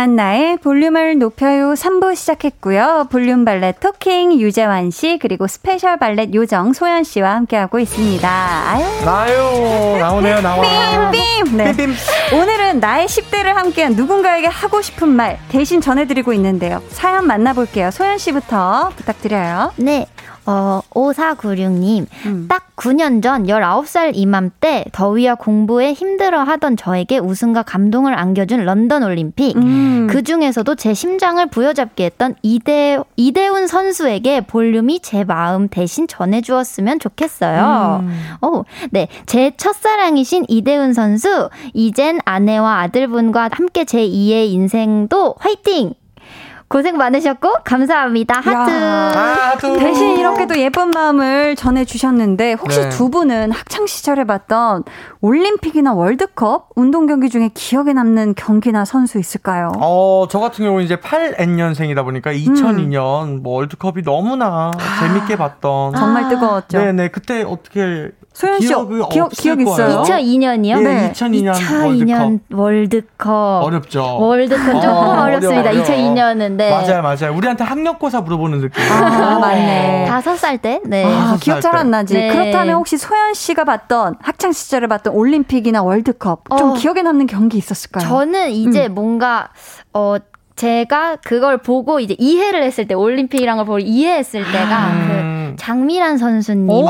강한나의 볼륨을 높여요 3부 시작했고요. 볼륨 valet talking 유재환 씨 그리고 special valet 요정 소연 씨와 함께하고 있습니다. 아유. 나요. 나오네요. 나와. Beam Beam. 네. Beam Beam. 오늘은 나의 10대를 함께한 누군가에게 하고 싶은 말 대신 전해드리고 있는데요. 사연 만나볼게요. 소연 씨부터 부탁드려요. 네. 어, 5496님, 음. 딱 9년 전 19살 이맘때 더위와 공부에 힘들어 하던 저에게 웃음과 감동을 안겨준 런던 올림픽. 음. 그 중에서도 제 심장을 부여잡게 했던 이대, 이대훈 선수에게 볼륨이 제 마음 대신 전해주었으면 좋겠어요. 음. 오, 네. 제 첫사랑이신 이대훈 선수, 이젠 아내와 아들분과 함께 제 2의 인생도 화이팅! 고생 많으셨고 감사합니다. 하트. 하트. 대신 이렇게 도 예쁜 마음을 전해 주셨는데 혹시 네. 두 분은 학창 시절에 봤던 올림픽이나 월드컵 운동 경기 중에 기억에 남는 경기나 선수 있을까요? 어, 저 같은 경우는 이제 8N년생이다 보니까 2002년 음. 뭐 월드컵이 너무나 아. 재밌게 봤던 정말 뜨거웠죠. 네 네 그때 어떻게 소연 씨 기억 기억 있어요? 2002년이요? 네. 2002년, 2002년 월드컵. 월드컵. 어렵죠. 월드컵 조금 어, 렵습니다 2002년은 네. 맞아요, 맞아요. 우리한테 학력고사 물어보는 느낌. 아, 맞네. 다섯 살 때. 네. 아, 기억 잘 안 나지. 네. 그렇다면 혹시 소연 씨가 봤던 학창 시절에 봤던 올림픽이나 월드컵 좀 어, 기억에 남는 경기 있었을까요? 저는 이제 음. 뭔가 어 제가 그걸 보고 이제 이해를 했을 때 올림픽이란 걸 보고 이해했을 때가 음. 그 장미란 선수님이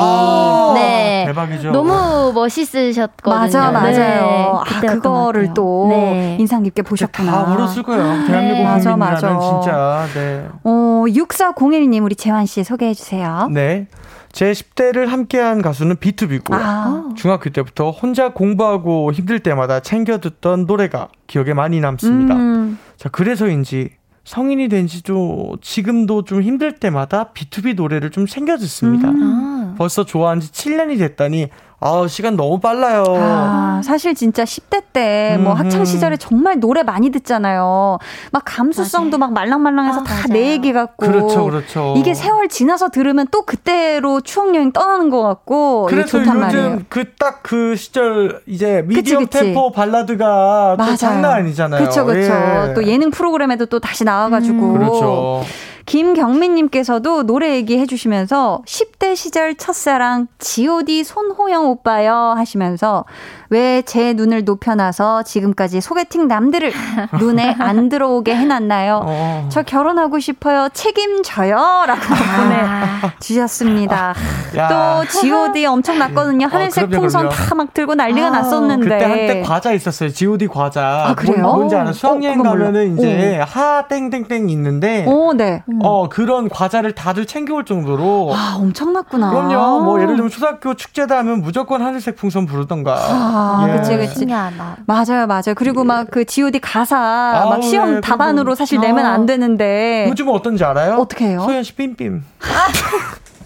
네 대박이죠. 너무 멋있으셨거든요. 맞아 맞아요. 네, 아, 그거를 또 네. 인상 깊게 보셨구나. 다 울었을 거예요. 네. 대한민국 맞아 맞아. 진짜. 네. 어 6401님 우리 재환 씨 소개해 주세요. 네. 제 10대를 함께한 가수는 B2B고 아. 중학교 때부터 혼자 공부하고 힘들 때마다 챙겨 듣던 노래가 기억에 많이 남습니다. 음. 자, 그래서인지 성인이 된 지도 지금도 좀 힘들 때마다 B2B 노래를 좀 챙겨 듣습니다. 음. 벌써 좋아한 지 7년이 됐다니 아, 시간 너무 빨라요. 아, 사실 진짜 10대 때 뭐 학창 시절에 정말 노래 많이 듣잖아요. 막 감수성도 맞아요. 막 말랑말랑해서 아, 다내 얘기 같고. 그렇죠, 그렇죠. 이게 세월 지나서 들으면 또 그때로 추억 여행 떠나는 것 같고. 그래서 요즘 그 딱그 그 시절 이제 미디엄 그치, 그치. 템포 발라드가 또 장난 아니잖아요. 그렇죠, 그렇죠. 예. 또 예능 프로그램에도 또 다시 나와가지고. 음. 그렇죠. 김경민님께서도 노래 얘기해 주시면서 10대 시절 첫사랑 GOD 손호영 오빠요 하시면서 왜 제 눈을 높여놔서 지금까지 소개팅 남들을 눈에 안 들어오게 해놨나요? 어. 저 결혼하고 싶어요. 책임져요. 라고 아. 보내주셨습니다. 또 GOD 엄청 났거든요. 어, 하늘색 어, 그럼요, 풍선 다 막 들고 난리가 아. 났었는데. 그때 한때 과자 있었어요. GOD 과자. 아, 그래요? 뭔 지 알아? 수학여행 어, 가면은 이제 하 땡땡땡 있는데. 오, 네. 음. 어 그런 과자를 다들 챙겨올 정도로 아 엄청났구나. 그럼요. 뭐 예를 들면 초등학교 축제다 하면 무조건 하늘색 풍선 부르던가. 아, 예. 그치 그치. 맞아요 맞아요. 그리고 막 그 G.O.D 가사 아, 막 시험 네, 답안으로 사실 내면 안 되는데. 요즘은 어떤지 알아요? 어떻게 해요? 소연 씨 빔빔.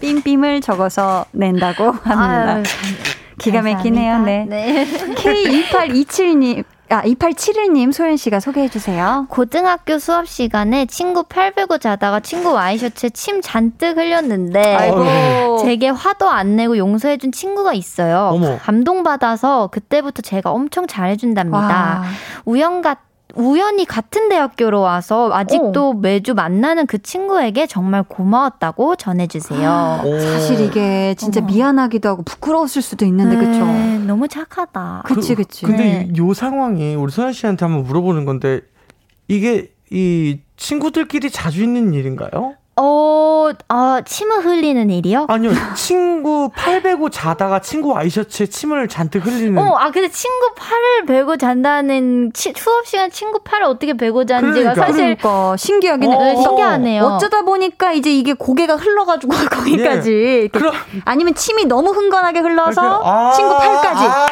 빔빔을 적어서 낸다고 합니다. 아유, 기가 막히네요. 네. 네. K2827님 아, 2871님 소연 씨가 소개해 주세요. 고등학교 수업 시간에 친구 팔 베고 자다가 친구 와이셔츠에 침 잔뜩 흘렸는데 아이고. 제게 화도 안 내고 용서해 준 친구가 있어요. 어머. 감동받아서 그때부터 제가 엄청 잘해 준답니다. 우연 같 우연히 같은 대학교로 와서 아직도 오. 매주 만나는 그 친구에게 정말 고마웠다고 전해주세요. 사실 이게 진짜 어머. 미안하기도 하고 부끄러웠을 수도 있는데 네, 그쵸? 너무 착하다. 그치 그, 그치. 근데 네. 요 상황이 우리 소연 씨한테 한번 물어보는 건데 이게 이 친구들끼리 자주 있는 일인가요? 어, 아, 침을 흘리는 일이요? 아니요, 친구 팔 베고 자다가 친구 와이셔츠에 침을 잔뜩 흘리는. 어, 아, 근데 친구 팔을 베고 잔다는, 치, 수업 시간 친구 팔을 어떻게 베고 잔지가 그러니까. 사실. 그러니까, 신기하긴 해. 어, 신기하네요. 어쩌다 보니까 이제 이게 고개가 흘러가지고 거기까지. 예. 그럼, 아니면 침이 너무 흥건하게 흘러서 아, 친구 팔까지 아,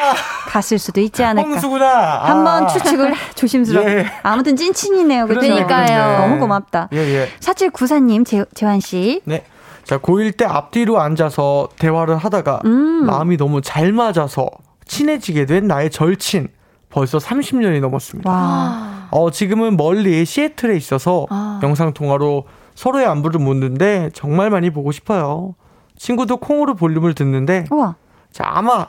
갔을 수도 있지 않을까. 홍수구나. 한번 아. 추측을 조심스럽게. 예. 아무튼 찐친이네요. 그렇죠? 그러니까요. 너무 고맙다. 예, 예. 사칠 구사님 제, 재환 씨. 네. 자, 고1 때 앞뒤로 앉아서 대화를 하다가 음. 마음이 너무 잘 맞아서 친해지게 된 나의 절친. 벌써 30년이 넘었습니다. 와. 어, 지금은 멀리 시애틀에 있어서 아. 영상통화로 서로의 안부를 묻는데 정말 많이 보고 싶어요. 친구도 콩으로 볼륨을 듣는데 우와. 자, 아마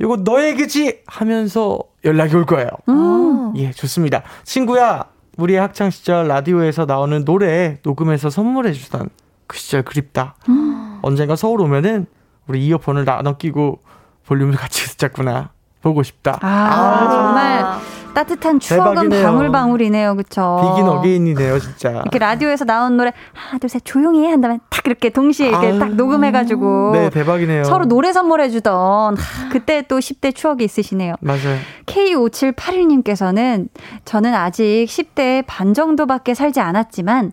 이거 너 얘기지 하면서 연락이 올 거예요. 음. 예, 좋습니다. 친구야, 우리 학창 시절 라디오에서 나오는 노래 녹음해서 선물해 주던 그 시절 그립다. 음. 언젠가 서울 오면은 우리 이어폰을 나눠 끼고 볼륨을 같이 듣자꾸나 보고 싶다. 아, 아. 정말 따뜻한 추억은 대박이네요. 방울방울이네요, 그쵸? 비긴 어게인이네요, 진짜. 이렇게 라디오에서 나온 노래 하나, 둘, 셋 조용히 해 한다면 탁 이렇게 동시에 이렇게 아유. 딱 녹음해가지고. 네, 대박이네요. 서로 노래 선물해주던 그때 또 10대 추억이 있으시네요. 맞아요. K5781님께서는 저는 아직 10대 반 정도밖에 살지 않았지만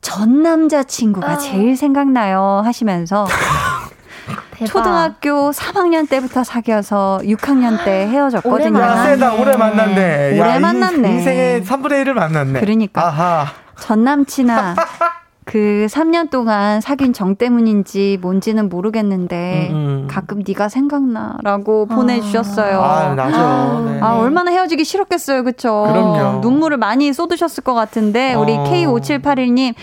전 남자친구가 아. 제일 생각나요 하시면서 대박. 초등학교 3학년 때부터 사귀어서 6학년 때 헤어졌거든요. 오래 세다, 오래 만났네. 오래 야, 만났네. 인생의 3분의 1을 만났네. 그러니까. 아하. 전 남친아. 그 3년 동안 사귄 정 때문인지 뭔지는 모르겠는데 음, 음. 가끔 네가 생각나라고 아. 보내주셨어요. 아, 나죠. 아, 네. 아, 얼마나 헤어지기 싫었겠어요, 그쵸? 그럼요. 눈물을 많이 쏟으셨을 것 같은데 우리 어. K5781님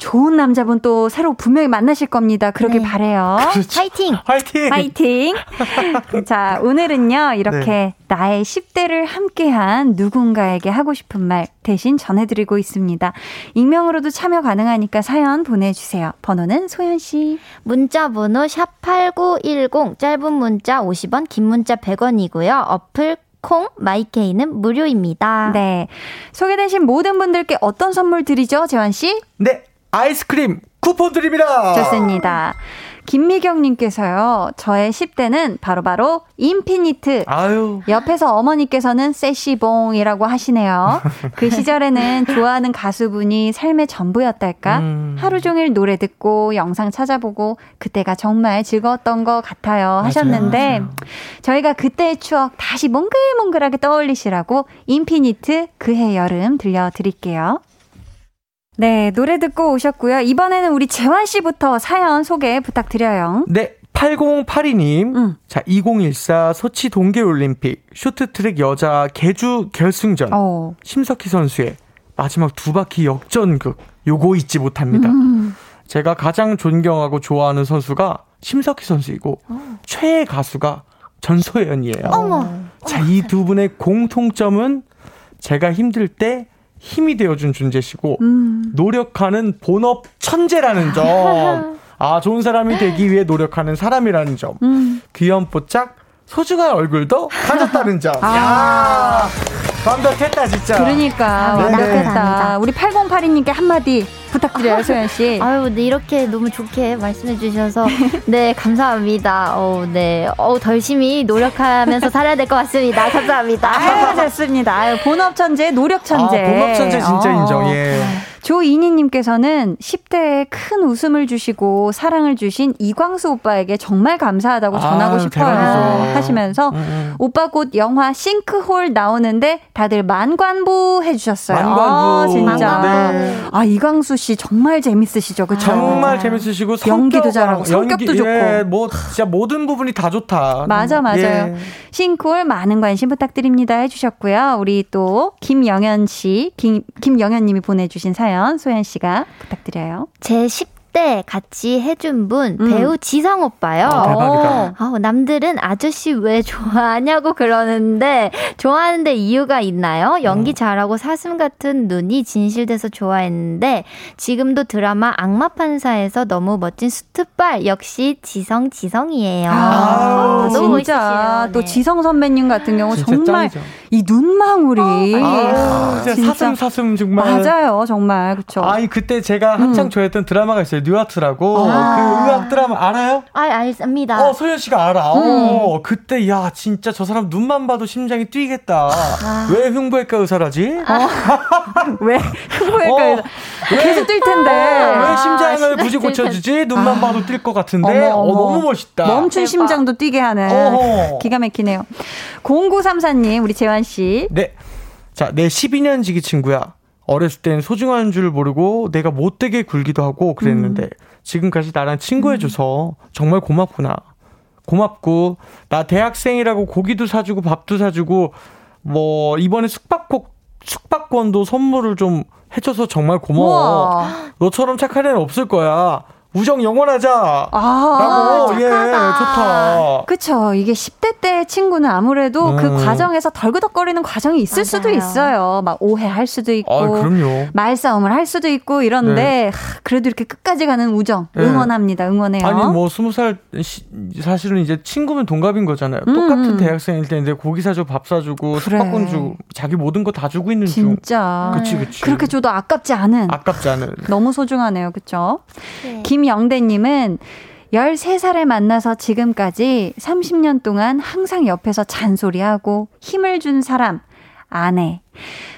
좋은 남자분 또 새로 분명히 만나실 겁니다. 그러길 네. 바래요. 그렇죠. 화이팅! 화이팅! 화이팅! 자, 오늘은요, 이렇게 네. 나의 10대를 함께한 누군가에게 하고 싶은 말 대신 전해드리고 있습니다. 익명으로도 참여 가능하니까 사연 보내주세요. 번호는 소연씨. 문자 번호 샵8910, 짧은 문자 50원, 긴 문자 100원이고요. 어플 콩 마이케이는 무료입니다. 네. 소개되신 모든 분들께 어떤 선물 드리죠, 재환 씨? 네. 아이스크림 쿠폰 드립니다. 좋습니다. 김미경님께서요, 저의 10대는 바로 바로 인피니트. 아유. 옆에서 어머니께서는 세시봉이라고 하시네요. 그 시절에는 좋아하는 가수분이 삶의 전부였달까? 음. 하루 종일 노래 듣고 영상 찾아보고 그때가 정말 즐거웠던 것 같아요. 하셨는데, 맞아요. 저희가 그때의 추억 다시 몽글몽글하게 떠올리시라고 인피니트 그해 여름 들려드릴게요. 네, 노래 듣고 오셨고요. 이번에는 우리 재환 씨부터 사연 소개 부탁드려요. 네, 8082님. 음. 자, 2014 소치 동계올림픽 쇼트트랙 여자 개주 결승전. 어. 심석희 선수의 마지막 두 바퀴 역전극. 요거 잊지 못합니다. 음. 제가 가장 존경하고 좋아하는 선수가 심석희 선수이고 어. 최애 가수가 전소연이에요. 어머. 자, 이 두 분의 공통점은 제가 힘들 때 힘이 되어준 존재시고 음. 노력하는 본업 천재라는 점. 아 좋은 사람이 되기 위해 노력하는 사람이라는 점. 음. 귀염뽀짝 소중한 얼굴도 가졌다는 점. 아. 완벽했다 진짜. 그러니까 네. 완벽했다. 우리 8082님께 한마디 부탁드려요, 소연 씨. 아유, 네, 이렇게 너무 좋게 말씀해 주셔서 네, 감사합니다. 어, 네. 어, 더 열심히 노력하면서 살아야 될 것 같습니다. 감사합니다. 아유, 좋습니다. 아유, 본업 천재, 노력 천재. 아, 본업 천재 진짜 어. 인정. 예. 조이니님께서는 10대에 큰 웃음을 주시고 사랑을 주신 이광수 오빠에게 정말 감사하다고 전하고 아, 싶어요. 대박이죠. 하시면서 음, 음. 오빠 곧 영화 싱크홀 나오는데 다들 만관부 해주셨어요. 만관부. 아, 진짜. 네. 아 이광수 씨 정말 재밌으시죠, 그렇죠? 정말 재밌으시고 연기도 잘하고 성격도 연기, 좋고. 예, 뭐 진짜 모든 부분이 다 좋다. 맞아, 맞아요. 예. 싱크홀 많은 관심 부탁드립니다 해주셨고요. 우리 또 김영현 씨, 김 김영현 님이 보내주신 사연. 사연 소연 씨가 부탁드려요. 제 10대 같이 해준 분 음. 배우 지성 오빠요. 아, 대박이다. 어, 남들은 아저씨 왜 좋아하냐고 그러는데 좋아하는데 이유가 있나요? 연기 음. 잘하고 사슴 같은 눈이 진실돼서 좋아했는데 지금도 드라마 악마 판사에서 너무 멋진 수트빨 역시 지성 지성이에요. 아, 아 너무 진짜 또 네. 지성 선배님 같은 경우 정말 짱이죠. 이 눈망울이 아, 진짜, 사슴 사슴 정말 맞아요 정말 그렇죠. 아니 그때 제가 한창 음. 좋아했던 드라마가 있어요 뉴아트라고 아. 그 의학 드라마 알아요? 아 알습니다. 어 소연 씨가 알아. 음. 어, 그때 야 진짜 저 사람 눈만 봐도 심장이 뛰겠다. 아. 왜 흉부외과 의사라지? 어. 왜 흉부외과 어. 의사? 계속 뛸 텐데 왜 심장을 굳이 고쳐주지? 눈만 아. 봐도 뛸 것 같은데 어머, 어머. 어, 너무 멋있다. 멈춘 대박. 심장도 뛰게 하는 어허. 기가 막히네요. 0934님 우리 재환 씨. 네. 자, 내 12년 지기 친구야. 어렸을 땐 소중한 줄 모르고 내가 못되게 굴기도 하고 그랬는데 음. 지금까지 나랑 친구해줘서 음. 정말 고맙구나. 고맙고 나 대학생이라고 고기도 사주고 밥도 사주고 뭐 이번에 숙박권 숙박권도 선물을 좀 해줘서 정말 고마워. 우와. 너처럼 착한 애는 없을 거야. 우정 영원하자. 아, 라고, 예, 좋다. 그쵸. 이게 10대 때 친구는 아무래도 그 음. 그 과정에서 덜그덕거리는 과정이 있을 맞아요. 수도 있어요. 막 오해할 수도 있고. 아, 그럼요. 말싸움을 할 수도 있고 이런데, 네. 하, 그래도 이렇게 끝까지 가는 우정. 네. 응원합니다. 응원해요. 아니, 뭐, 20살, 사실은 이제 친구면 동갑인 거잖아요. 음. 똑같은 대학생일 때인데 고기 사주고 밥 사주고 그래. 숙박권 주고 자기 모든 거 다 주고 있는 중. 진짜. 그치, 그치. 그렇게 줘도 아깝지 않은. 아깝지 않은. 너무 소중하네요. 그쵸? 네. 김 영대님은 13살에 만나서 지금까지 30년 동안 항상 옆에서 잔소리하고 힘을 준 사람, 아내.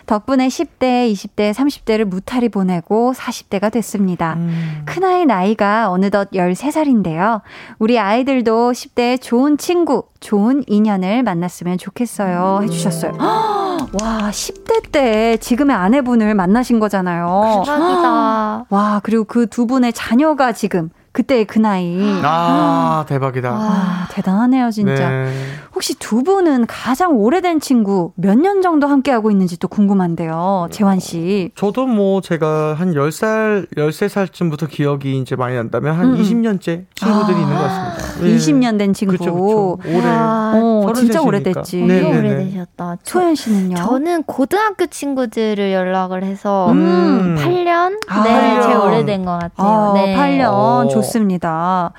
덕분에 10대, 20대, 30대를 무탈히 보내고 40대가 됐습니다. 음. 큰아이 나이가 어느덧 13살인데요. 우리 아이들도 10대에 좋은 친구, 좋은 인연을 만났으면 좋겠어요. 해주셨어요. 와, 10대 때 지금의 아내분을 만나신 거잖아요. 대박이다. 와, 그리고 그 두 분의 자녀가 지금 그때 그 나이. 아, 대박이다. 와, 대단하네요, 진짜. 네. 혹시 두 분은 가장 오래된 친구 몇 년 정도 함께하고 있는지 또 궁금한데요. 재환 씨. 저도 뭐 제가 한 10살, 13살쯤부터 기억이 이제 많이 난다면 한 음. 20년째 친구들이 아, 있는 것 같습니다. 네. 20년 된 친구. 그렇죠, 그렇죠. 올해. 어, 진짜 오래됐지. 네, 네, 오래되셨다. 소연 씨는요? 저는 고등학교 친구들을 연락을 해서 음. 8년? 아, 네, 8년. 제일 오래된 것 같아요. 아, 네. 8년. 어. 좋습니다.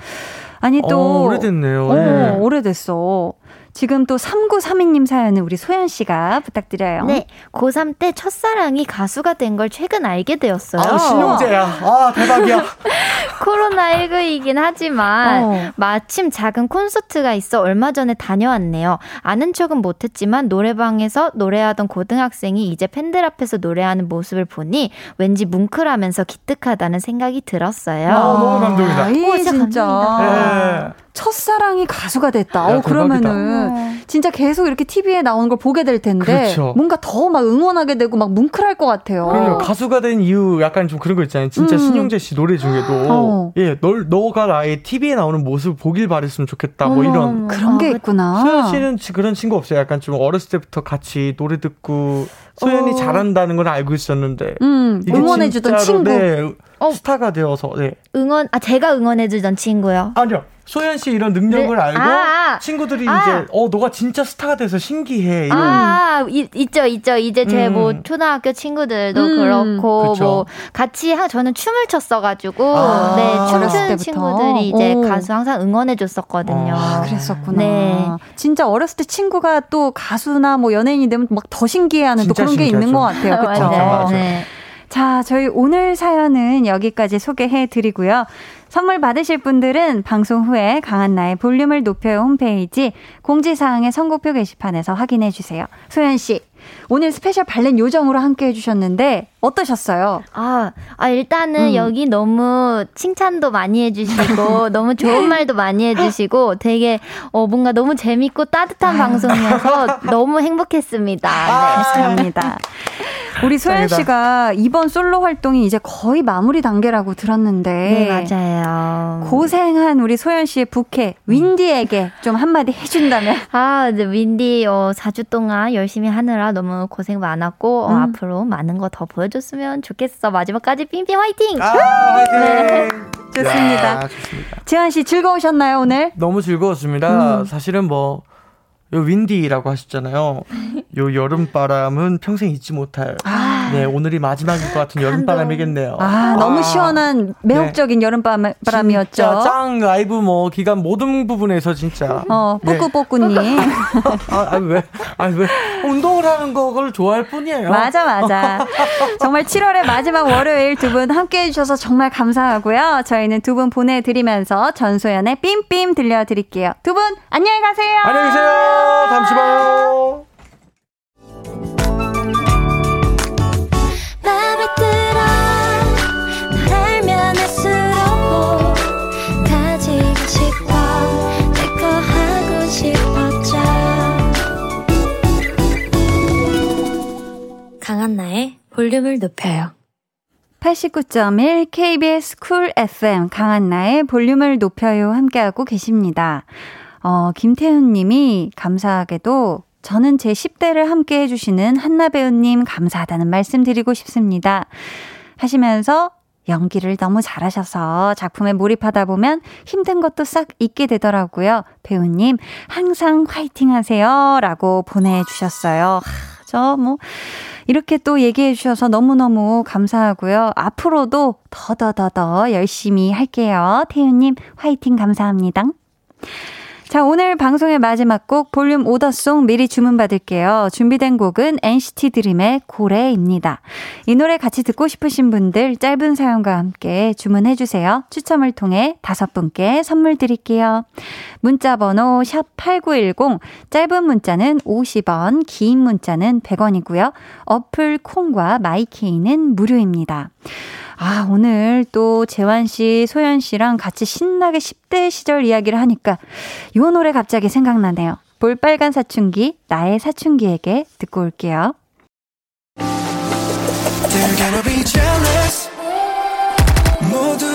아니 또 어, 오래됐네요. 어, 네. 오래됐어. 지금 또 3932님 사연은 우리 소연 씨가 부탁드려요. 네. 고3 때 첫사랑이 가수가 된 걸 최근 알게 되었어요. 아, 신용재야. 아, 대박이야. 코로나19이긴 하지만 어. 마침 작은 콘서트가 있어 얼마 전에 다녀왔네요. 아는 척은 못했지만 노래방에서 노래하던 고등학생이 이제 팬들 앞에서 노래하는 모습을 보니 왠지 뭉클하면서 기특하다는 생각이 들었어요. 아, 너무 감동이다. 이, 진짜. 네. 첫사랑이 가수가 됐다. 야, 어, 그러면은 어. 진짜 계속 이렇게 TV에 나오는 걸 보게 될 텐데 그렇죠. 뭔가 더 막 응원하게 되고 막 뭉클할 것 같아요. 그럼요. 가수가 된 이유 약간 좀 그런 거 있잖아요. 진짜 음. 신용재 씨 노래 중에도 어. 예, 널 너가 나의 TV에 나오는 모습 보길 바랬으면 좋겠다. 뭐 이런 그런 게 있구나. 소연 씨는 그런 친구 없어요. 약간 좀 어렸을 때부터 같이 노래 듣고 소연이 어. 잘한다는 건 알고 있었는데 음, 응원해주던 친구. 네, 어. 스타가 되어서 네. 응원 아 제가 응원해주던 친구요. 아니요. 소연 씨 이런 능력을 네. 알고 아, 아. 친구들이 아. 이제 어 너가 진짜 스타가 돼서 신기해 이런 아, 아 이, 있죠 있죠 이제 제뭐 음. 뭐 초등학교 친구들도 음. 그렇고 그쵸. 뭐 같이 하 저는 춤을 췄어가지고 아. 네 춤추는 친구들이 이제 오. 가수 항상 응원해줬었거든요. 아, 그랬었구나. 네. 진짜 어렸을 때 친구가 또 가수나 뭐 연예인이 되면 막 더 신기해하는 또 그런 신기하죠. 게 있는 것 같아요. 그렇죠. 맞아요. 네. 자, 저희 오늘 사연은 여기까지 소개해 드리고요. 선물 받으실 분들은 방송 후에 강한나의 볼륨을 높여요 홈페이지 공지사항의 선곡표 게시판에서 확인해 주세요. 소연 씨, 오늘 special valet 요정으로 함께 해주셨는데 어떠셨어요? 아, 아 일단은 음. 여기 너무 칭찬도 많이 해주시고 너무 좋은 말도 많이 해주시고 되게 어 뭔가 너무 재밌고 따뜻한 방송이어서 너무 행복했습니다. 네, 감사합니다. 우리 소연 씨가 이번 솔로 활동이 이제 거의 마무리 단계라고 들었는데. 네, 맞아요. 고생한 우리 소연 씨의 부캐, 윈디에게 좀 한마디 해준다면? 아, 이제 윈디, 어, 4주 동안 열심히 하느라 너무 고생 많았고, 어, 음. 앞으로 많은 거 더 보여 줬으면 좋겠어. 마지막까지 삥삥 화이팅! 아, 화이팅! 네. 좋습니다. 야, 좋습니다. 지한 씨 즐거우셨나요, 오늘? 너무 즐거웠습니다. 음. 사실은 뭐, 요 윈디라고 하셨잖아요. 요 여름바람은 평생 잊지 못할. 아. 네, 오늘이 마지막일 것 같은 여름바람이겠네요. 아, 너무 아. 시원한 매혹적인 네. 여름바람이었죠. 짱 라이브 뭐 기간 모든 부분에서 진짜. 어, 뽀꾸뽀꾸님. 네. 아, 아, 왜? 아, 왜? 운동을 하는 거를 좋아할 뿐이에요. 맞아, 맞아. 정말 7월의 마지막 월요일 두 분 함께 해주셔서 정말 감사하고요. 저희는 두 분 보내드리면서 전소연의 빔빔 들려드릴게요. 두 분 안녕히 가세요. 안녕히 계세요. 다음 봐요. 강한나의 볼륨을 높여요. 89.1 KBS 쿨 FM 강한나의 볼륨을 높여요 함께하고 계십니다. 어, 김태훈 님이 감사하게도 저는 제 10대를 함께 해주시는 한나 배우님 감사하다는 말씀 드리고 싶습니다. 하시면서 연기를 너무 잘하셔서 작품에 몰입하다 보면 힘든 것도 싹 잊게 되더라고요. 배우님, 항상 화이팅 하세요. 라고 보내주셨어요. 저 뭐, 이렇게 또 얘기해 주셔서 너무너무 감사하고요. 앞으로도 더더더더 열심히 할게요. 태우님, 화이팅 감사합니다. 자, 오늘 방송의 마지막 곡 볼륨 오더송 미리 주문받을게요. 준비된 곡은 NCT 드림의 고래입니다. 이 노래 같이 듣고 싶으신 분들 짧은 사연과 함께 주문해주세요. 추첨을 통해 다섯 분께 선물 드릴게요. 문자 번호 샵8910, 짧은 문자는 50원, 긴 문자는 100원이고요. 어플 콩과 마이케이는 무료입니다. 아, 오늘 또 재환 씨, 소연 씨랑 같이 신나게 10대 시절 이야기를 하니까 이 노래 갑자기 생각나네요. 볼빨간 사춘기, 나의 사춘기에게 듣고 올게요. 모두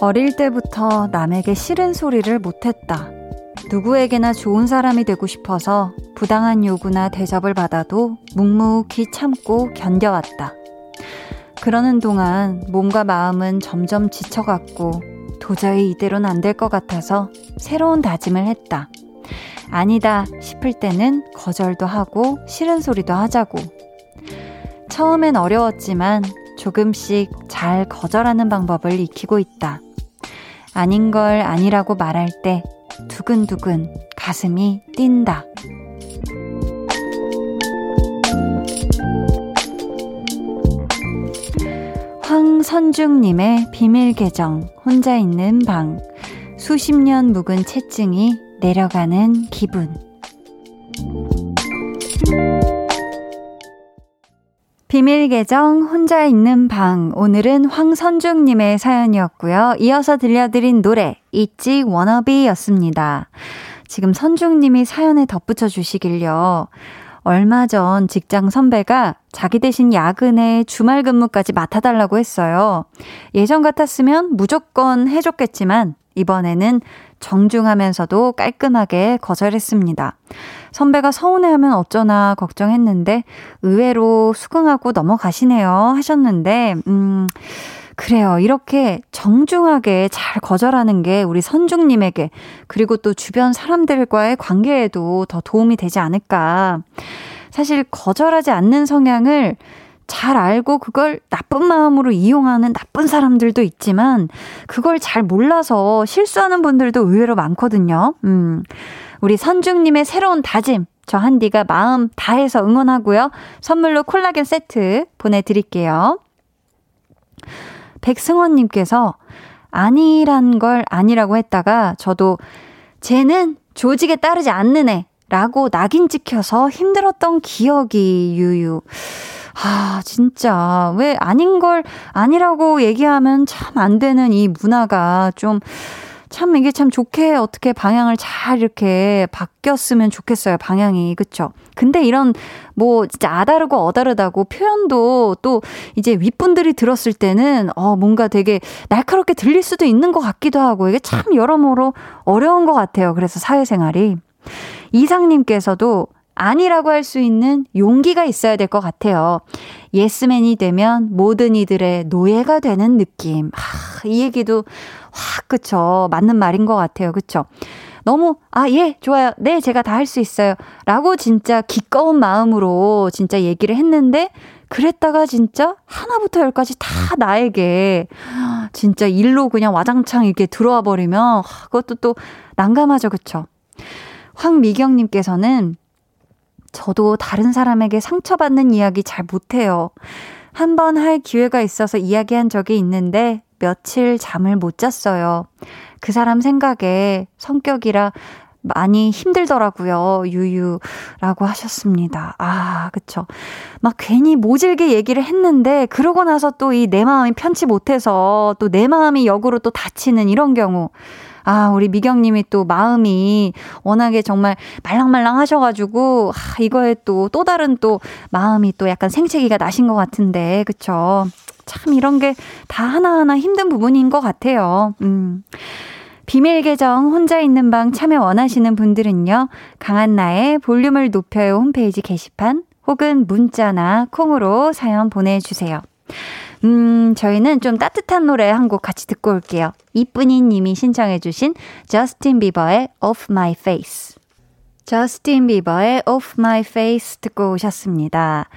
어릴 때부터 남에게 싫은 소리를 못했다. 누구에게나 좋은 사람이 되고 싶어서 부당한 요구나 대접을 받아도 묵묵히 참고 견뎌왔다. 그러는 동안 몸과 마음은 점점 지쳐갔고 도저히 이대로는 안 될 것 같아서 새로운 다짐을 했다. 아니다 싶을 때는 거절도 하고 싫은 소리도 하자고. 처음엔 어려웠지만 조금씩 잘 거절하는 방법을 익히고 있다. 아닌 걸 아니라고 말할 때 두근두근 가슴이 뛴다. 황선중님의 비밀 계정, 혼자 있는 방, 수십 년 묵은 채증이 내려가는 기분. 비밀 계정 혼자 있는 방 오늘은 황선중 님의 사연이었고요. 이어서 들려드린 노래 있지 워너비였습니다. 지금 선중 님이 사연에 덧붙여 주시길요. 얼마 전 직장 선배가 자기 대신 야근에 주말 근무까지 맡아달라고 했어요. 예전 같았으면 무조건 해줬겠지만 이번에는 정중하면서도 깔끔하게 거절했습니다. 선배가 서운해하면 어쩌나 걱정했는데 의외로 수긍하고 넘어가시네요 하셨는데 음 그래요. 이렇게 정중하게 잘 거절하는 게 우리 선중님에게 그리고 또 주변 사람들과의 관계에도 더 도움이 되지 않을까. 사실 거절하지 않는 성향을 잘 알고 그걸 나쁜 마음으로 이용하는 나쁜 사람들도 있지만 그걸 잘 몰라서 실수하는 분들도 의외로 많거든요. 음. 우리 선중님의 새로운 다짐. 저 한디가 마음 다해서 응원하고요. 선물로 콜라겐 세트 보내드릴게요. 백승원님께서 아니란 걸 아니라고 했다가 저도 쟤는 조직에 따르지 않는 애 라고 낙인 찍혀서 힘들었던 기억이 유유. 아, 진짜. 왜 아닌 걸 아니라고 얘기하면 참 안 되는 이 문화가 좀, 참 이게 참 좋게 어떻게 방향을 잘 이렇게 바뀌었으면 좋겠어요. 방향이. 그쵸? 근데 이런 뭐 진짜 아다르고 어다르다고 표현도 또 이제 윗분들이 들었을 때는 어 뭔가 되게 날카롭게 들릴 수도 있는 것 같기도 하고 이게 참 여러모로 어려운 것 같아요. 그래서 사회생활이. 이상님께서도 아니라고 할 수 있는 용기가 있어야 될 것 같아요. 예스맨이 되면 모든 이들의 노예가 되는 느낌. 하, 이 얘기도 확, 그쵸. 맞는 말인 것 같아요. 그쵸. 너무, 아, 예, 좋아요. 네, 제가 다 할 수 있어요. 라고 진짜 기꺼운 마음으로 진짜 얘기를 했는데, 그랬다가 진짜 하나부터 열까지 다 나에게 진짜 일로 그냥 와장창 이렇게 들어와 버리면 그것도 또 난감하죠. 그쵸? 황미경님께서는 저도 다른 사람에게 상처받는 이야기 잘 못해요. 한 번 할 기회가 있어서 이야기한 적이 있는데 며칠 잠을 못 잤어요. 그 사람 생각에 성격이라 많이 힘들더라고요. 유유라고 하셨습니다. 아, 그쵸. 막 괜히 모질게 얘기를 했는데, 그러고 나서 또 이 내 마음이 편치 못해서 또 내 마음이 역으로 또 다치는 이런 경우. 아, 우리 미경님이 또 마음이 워낙에 정말 말랑말랑 하셔가지고, 아, 이거에 또, 또 다른 또 마음이 또 약간 생채기가 나신 것 같은데, 그쵸. 참 이런 게 다 하나하나 힘든 부분인 것 같아요. 음. 비밀 계정 혼자 있는 방 참여 원하시는 분들은요. 강한나의 볼륨을 높여요 홈페이지 게시판 혹은 문자나 콩으로 사연 보내주세요. 음, 저희는 좀 따뜻한 노래 한 곡 같이 듣고 올게요. 이쁜이 님이 신청해주신 저스틴 비버의 Off My Face. 저스틴 비버의 Off My Face 듣고 오셨습니다.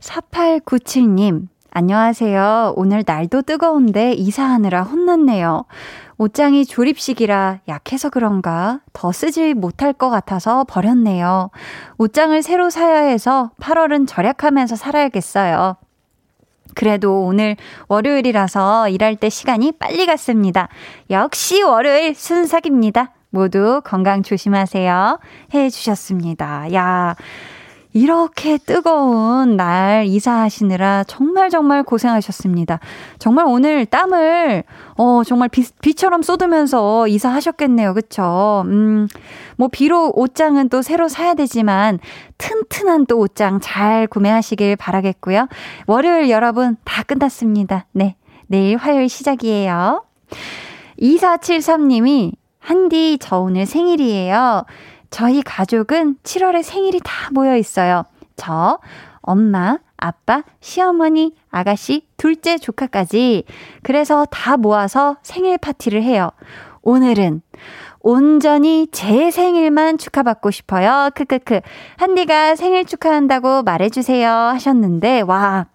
4897님, 안녕하세요. 오늘 날도 뜨거운데 이사하느라 혼났네요. 옷장이 조립식이라 약해서 그런가 더 쓰지 못할 것 같아서 버렸네요. 옷장을 새로 사야 해서 8월은 절약하면서 살아야겠어요. 그래도 오늘 월요일이라서 일할 때 시간이 빨리 갔습니다. 역시 월요일 순삭입니다. 모두 건강 조심하세요. 해 주셨습니다. 야, 이렇게 뜨거운 날 이사하시느라 정말 정말 고생하셨습니다. 정말 오늘 땀을 어 정말 비, 비처럼 쏟으면서 이사하셨겠네요. 그쵸? 음. 뭐 비록 옷장은 또 새로 사야 되지만 튼튼한 또 옷장 잘 구매하시길 바라겠고요. 월요일 여러분 다 끝났습니다. 네. 내일 화요일 시작이에요. 2473님이 한디 저 오늘 생일이에요. 저희 가족은 7월에 생일이 다 모여 있어요. 저, 엄마, 아빠, 시어머니, 아가씨 둘째 조카까지. 그래서 다 모아서 생일 파티를 해요. 오늘은 온전히 제 생일만 축하받고 싶어요. 크크크. 한디가 생일 축하한다고 말해주세요. 하셨는데, 와.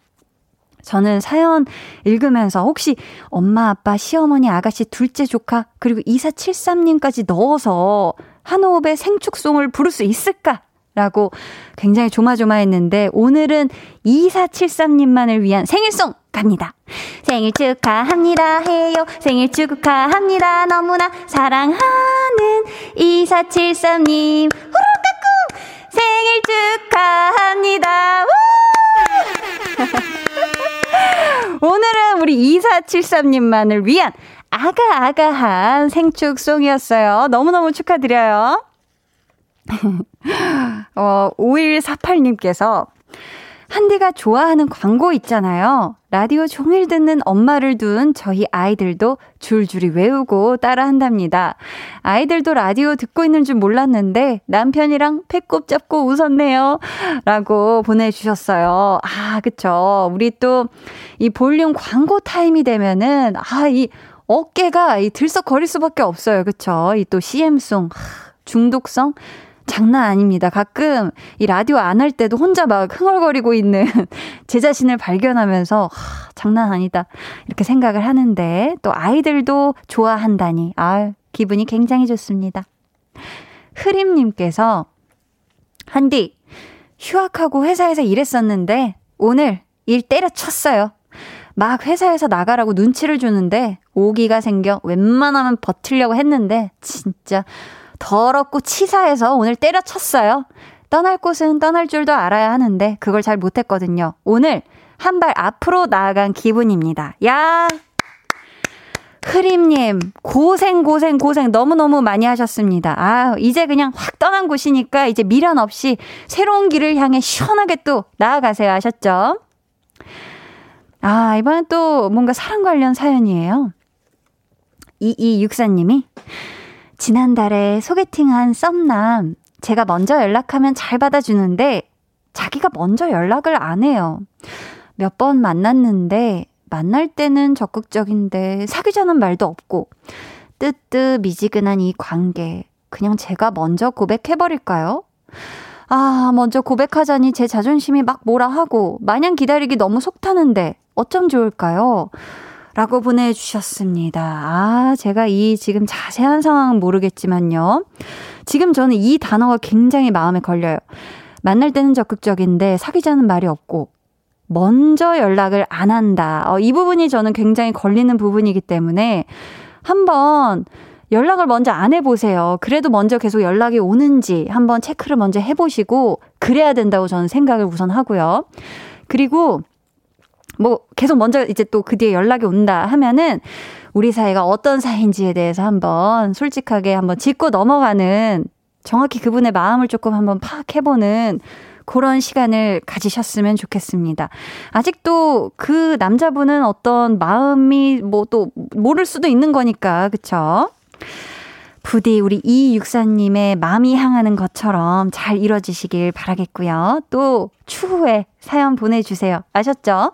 저는 사연 읽으면서 혹시 엄마, 아빠, 시어머니, 아가씨, 둘째 조카, 그리고 2473님까지 넣어서 한 호흡에 생축송을 부를 수 있을까? 라고 굉장히 조마조마했는데 오늘은 2473님만을 위한 생일송 갑니다. 생일 축하합니다 해요. 생일 축하합니다. 너무나 사랑하는 2473님. 후루까꿍 생일 축하합니다. 오늘은 우리 2473님만을 위한 아가아가한 생축송이었어요. 너무너무 축하드려요. 어, 5148님께서 한디가 좋아하는 광고 있잖아요. 라디오 종일 듣는 엄마를 둔 저희 아이들도 줄줄이 외우고 따라 한답니다. 아이들도 라디오 듣고 있는 줄 몰랐는데 남편이랑 배꼽 잡고 웃었네요. 라고 보내주셨어요. 아, 그쵸. 우리 또 이 볼륨 광고 타임이 되면은, 아, 이 어깨가 이 들썩거릴 수밖에 없어요. 그쵸. 이 또 CM송. 중독성 장난 아닙니다. 가끔 이 라디오 안 할 때도 혼자 막 흥얼거리고 있는 제 자신을 발견하면서 하, 장난 아니다. 이렇게 생각을 하는데 또 아이들도 좋아한다니. 아, 기분이 굉장히 좋습니다. 흐림 님께서 한디 휴학하고 회사에서 일했었는데 오늘 일 때려쳤어요. 막 회사에서 나가라고 눈치를 주는데 오기가 생겨 웬만하면 버틸려고 했는데 진짜 더럽고 치사해서 오늘 때려쳤어요. 떠날 곳은 떠날 줄도 알아야 하는데 그걸 잘 못했거든요. 오늘 한 발 앞으로 나아간 기분입니다. 야! 흐림님, 고생, 고생, 고생 너무너무 많이 하셨습니다. 아, 이제 그냥 확 떠난 곳이니까 이제 미련 없이 새로운 길을 향해 시원하게 또 나아가세요. 하셨죠? 아, 이번엔 또 뭔가 사랑 관련 사연이에요. 2264님이 지난달에 소개팅한 썸남, 제가 먼저 연락하면 잘 받아주는데, 자기가 먼저 연락을 안 해요. 몇 번 만났는데, 만날 때는 적극적인데, 사귀자는 말도 없고, 뜨뜻 미지근한 이 관계, 그냥 제가 먼저 고백해버릴까요? 아, 먼저 고백하자니 제 자존심이 막 뭐라 하고, 마냥 기다리기 너무 속타는데, 어쩜 좋을까요? 라고 보내주셨습니다. 아, 제가 이 지금 자세한 상황은 모르겠지만요. 지금 저는 이 단어가 굉장히 마음에 걸려요. 만날 때는 적극적인데 사귀자는 말이 없고, 먼저 연락을 안 한다. 어, 이 부분이 저는 굉장히 걸리는 부분이기 때문에 한번 연락을 먼저 안 해보세요. 그래도 먼저 계속 연락이 오는지 한번 체크를 먼저 해보시고, 그래야 된다고 저는 생각을 우선 하고요. 그리고 뭐 계속 먼저 이제 또 그 뒤에 연락이 온다 하면은 우리 사이가 어떤 사이인지에 대해서 한번 솔직하게 한번 짚고 넘어가는 정확히 그분의 마음을 조금 한번 파악해보는 그런 시간을 가지셨으면 좋겠습니다. 아직도 그 남자분은 어떤 마음이 뭐 또 모를 수도 있는 거니까, 그쵸? 부디 우리 이육사님의 마음이 향하는 것처럼 잘 이뤄지시길 바라겠고요. 또 추후에 사연 보내주세요. 아셨죠?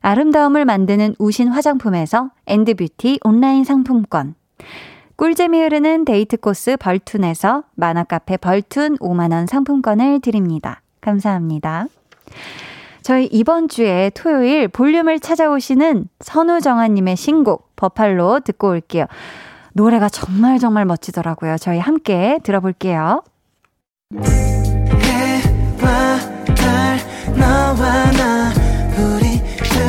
아름다움을 만드는 우신 화장품에서 엔드뷰티 온라인 상품권. 꿀잼이 흐르는 데이트 코스 벌툰에서 만화카페 벌툰 5만원 상품권을 드립니다. 감사합니다. 저희 이번 주에 토요일 볼륨을 찾아오시는 선우정아님의 신곡 버팔로 듣고 올게요. 노래가 정말 정말 멋지더라고요. 저희 함께 들어볼게요. 해와 달, 너와 나,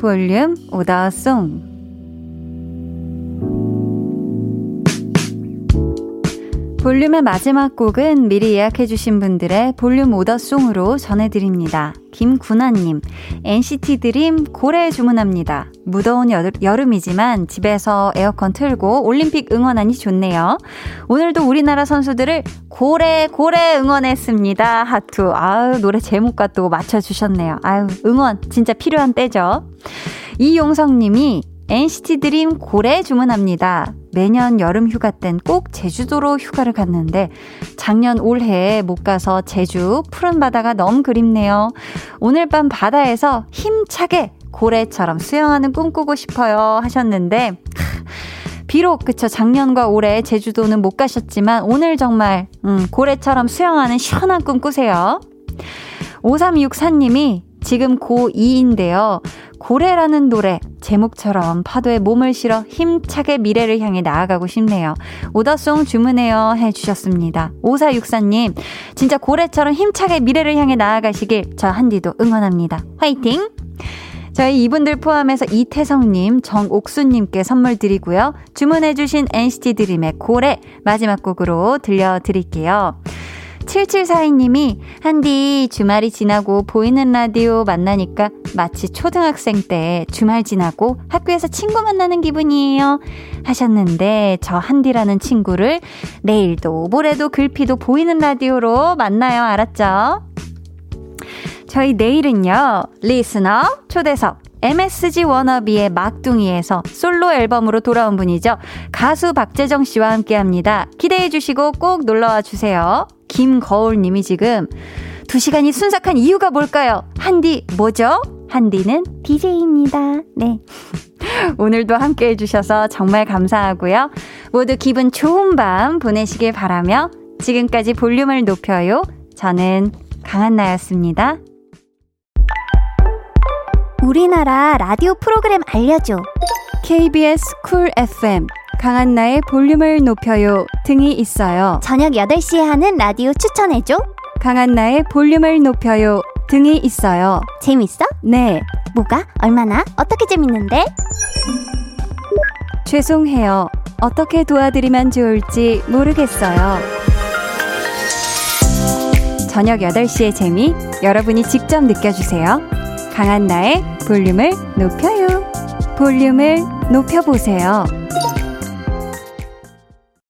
볼륨 오더송. 볼륨의 마지막 곡은 미리 예약해주신 분들의 볼륨 오더송으로 전해드립니다. 김구나님, NCT 드림 고래 주문합니다. 무더운 여름, 이지만 집에서 에어컨 틀고 올림픽 응원하니 좋네요. 오늘도 우리나라 선수들을 고래, 고래 응원했습니다. 하투. 아유, 노래 제목과 또 맞춰주셨네요. 아유, 응원 진짜 필요한 때죠. 이용성 님이 NCT 드림 고래 주문합니다. 매년 여름 휴가 땐 꼭 제주도로 휴가를 갔는데 작년 올해 못 가서 제주 푸른 바다가 너무 그립네요. 오늘 밤 바다에서 힘차게 고래처럼 수영하는 꿈꾸고 싶어요 하셨는데 비록 그쵸 작년과 올해 제주도는 못 가셨지만 오늘 정말 음, 고래처럼 수영하는 시원한 꿈 꾸세요. 5364님이 지금 고2인데요. 고래라는 노래 제목처럼 파도에 몸을 실어 힘차게 미래를 향해 나아가고 싶네요. 오더송 주문해요 해주셨습니다. 5464님 진짜 고래처럼 힘차게 미래를 향해 나아가시길 저 한디도 응원합니다. 화이팅! 저희 이분들 포함해서 이태성님, 정옥수님께 선물 드리고요. 주문해주신 NCT 드림의 고래 마지막 곡으로 들려드릴게요. 7742님이 한디 주말이 지나고 보이는 라디오 만나니까 마치 초등학생 때 주말 지나고 학교에서 친구 만나는 기분이에요. 하셨는데 저 한디라는 친구를 내일도 모레도 글피도 보이는 라디오로 만나요. 알았죠? 저희 내일은요. 리스너 초대석 MSG 워너비의 막둥이에서 솔로 앨범으로 돌아온 분이죠. 가수 박재정 씨와 함께 합니다. 기대해 주시고 꼭 놀러와 주세요. 김거울 님이 지금 2시간이 순삭한 이유가 뭘까요? 한디 뭐죠? 한디는 DJ입니다. 네. 오늘도 함께 해주셔서 정말 감사하고요. 모두 기분 좋은 밤 보내시길 바라며 지금까지 볼륨을 높여요. 저는 강한나였습니다. 우리나라 라디오 프로그램 알려줘. KBS 쿨 FM 강한나의 볼륨을 높여요 등이 있어요. 저녁 8시에 하는 라디오 추천해줘. 강한나의 볼륨을 높여요 등이 있어요. 재밌어? 네. 뭐가? 얼마나? 어떻게 재밌는데? 죄송해요. 어떻게 도와드리면 좋을지 모르겠어요. 저녁 8시의 재미 여러분이 직접 느껴주세요. 강한 나의 볼륨을 높여요. 볼륨을 높여보세요.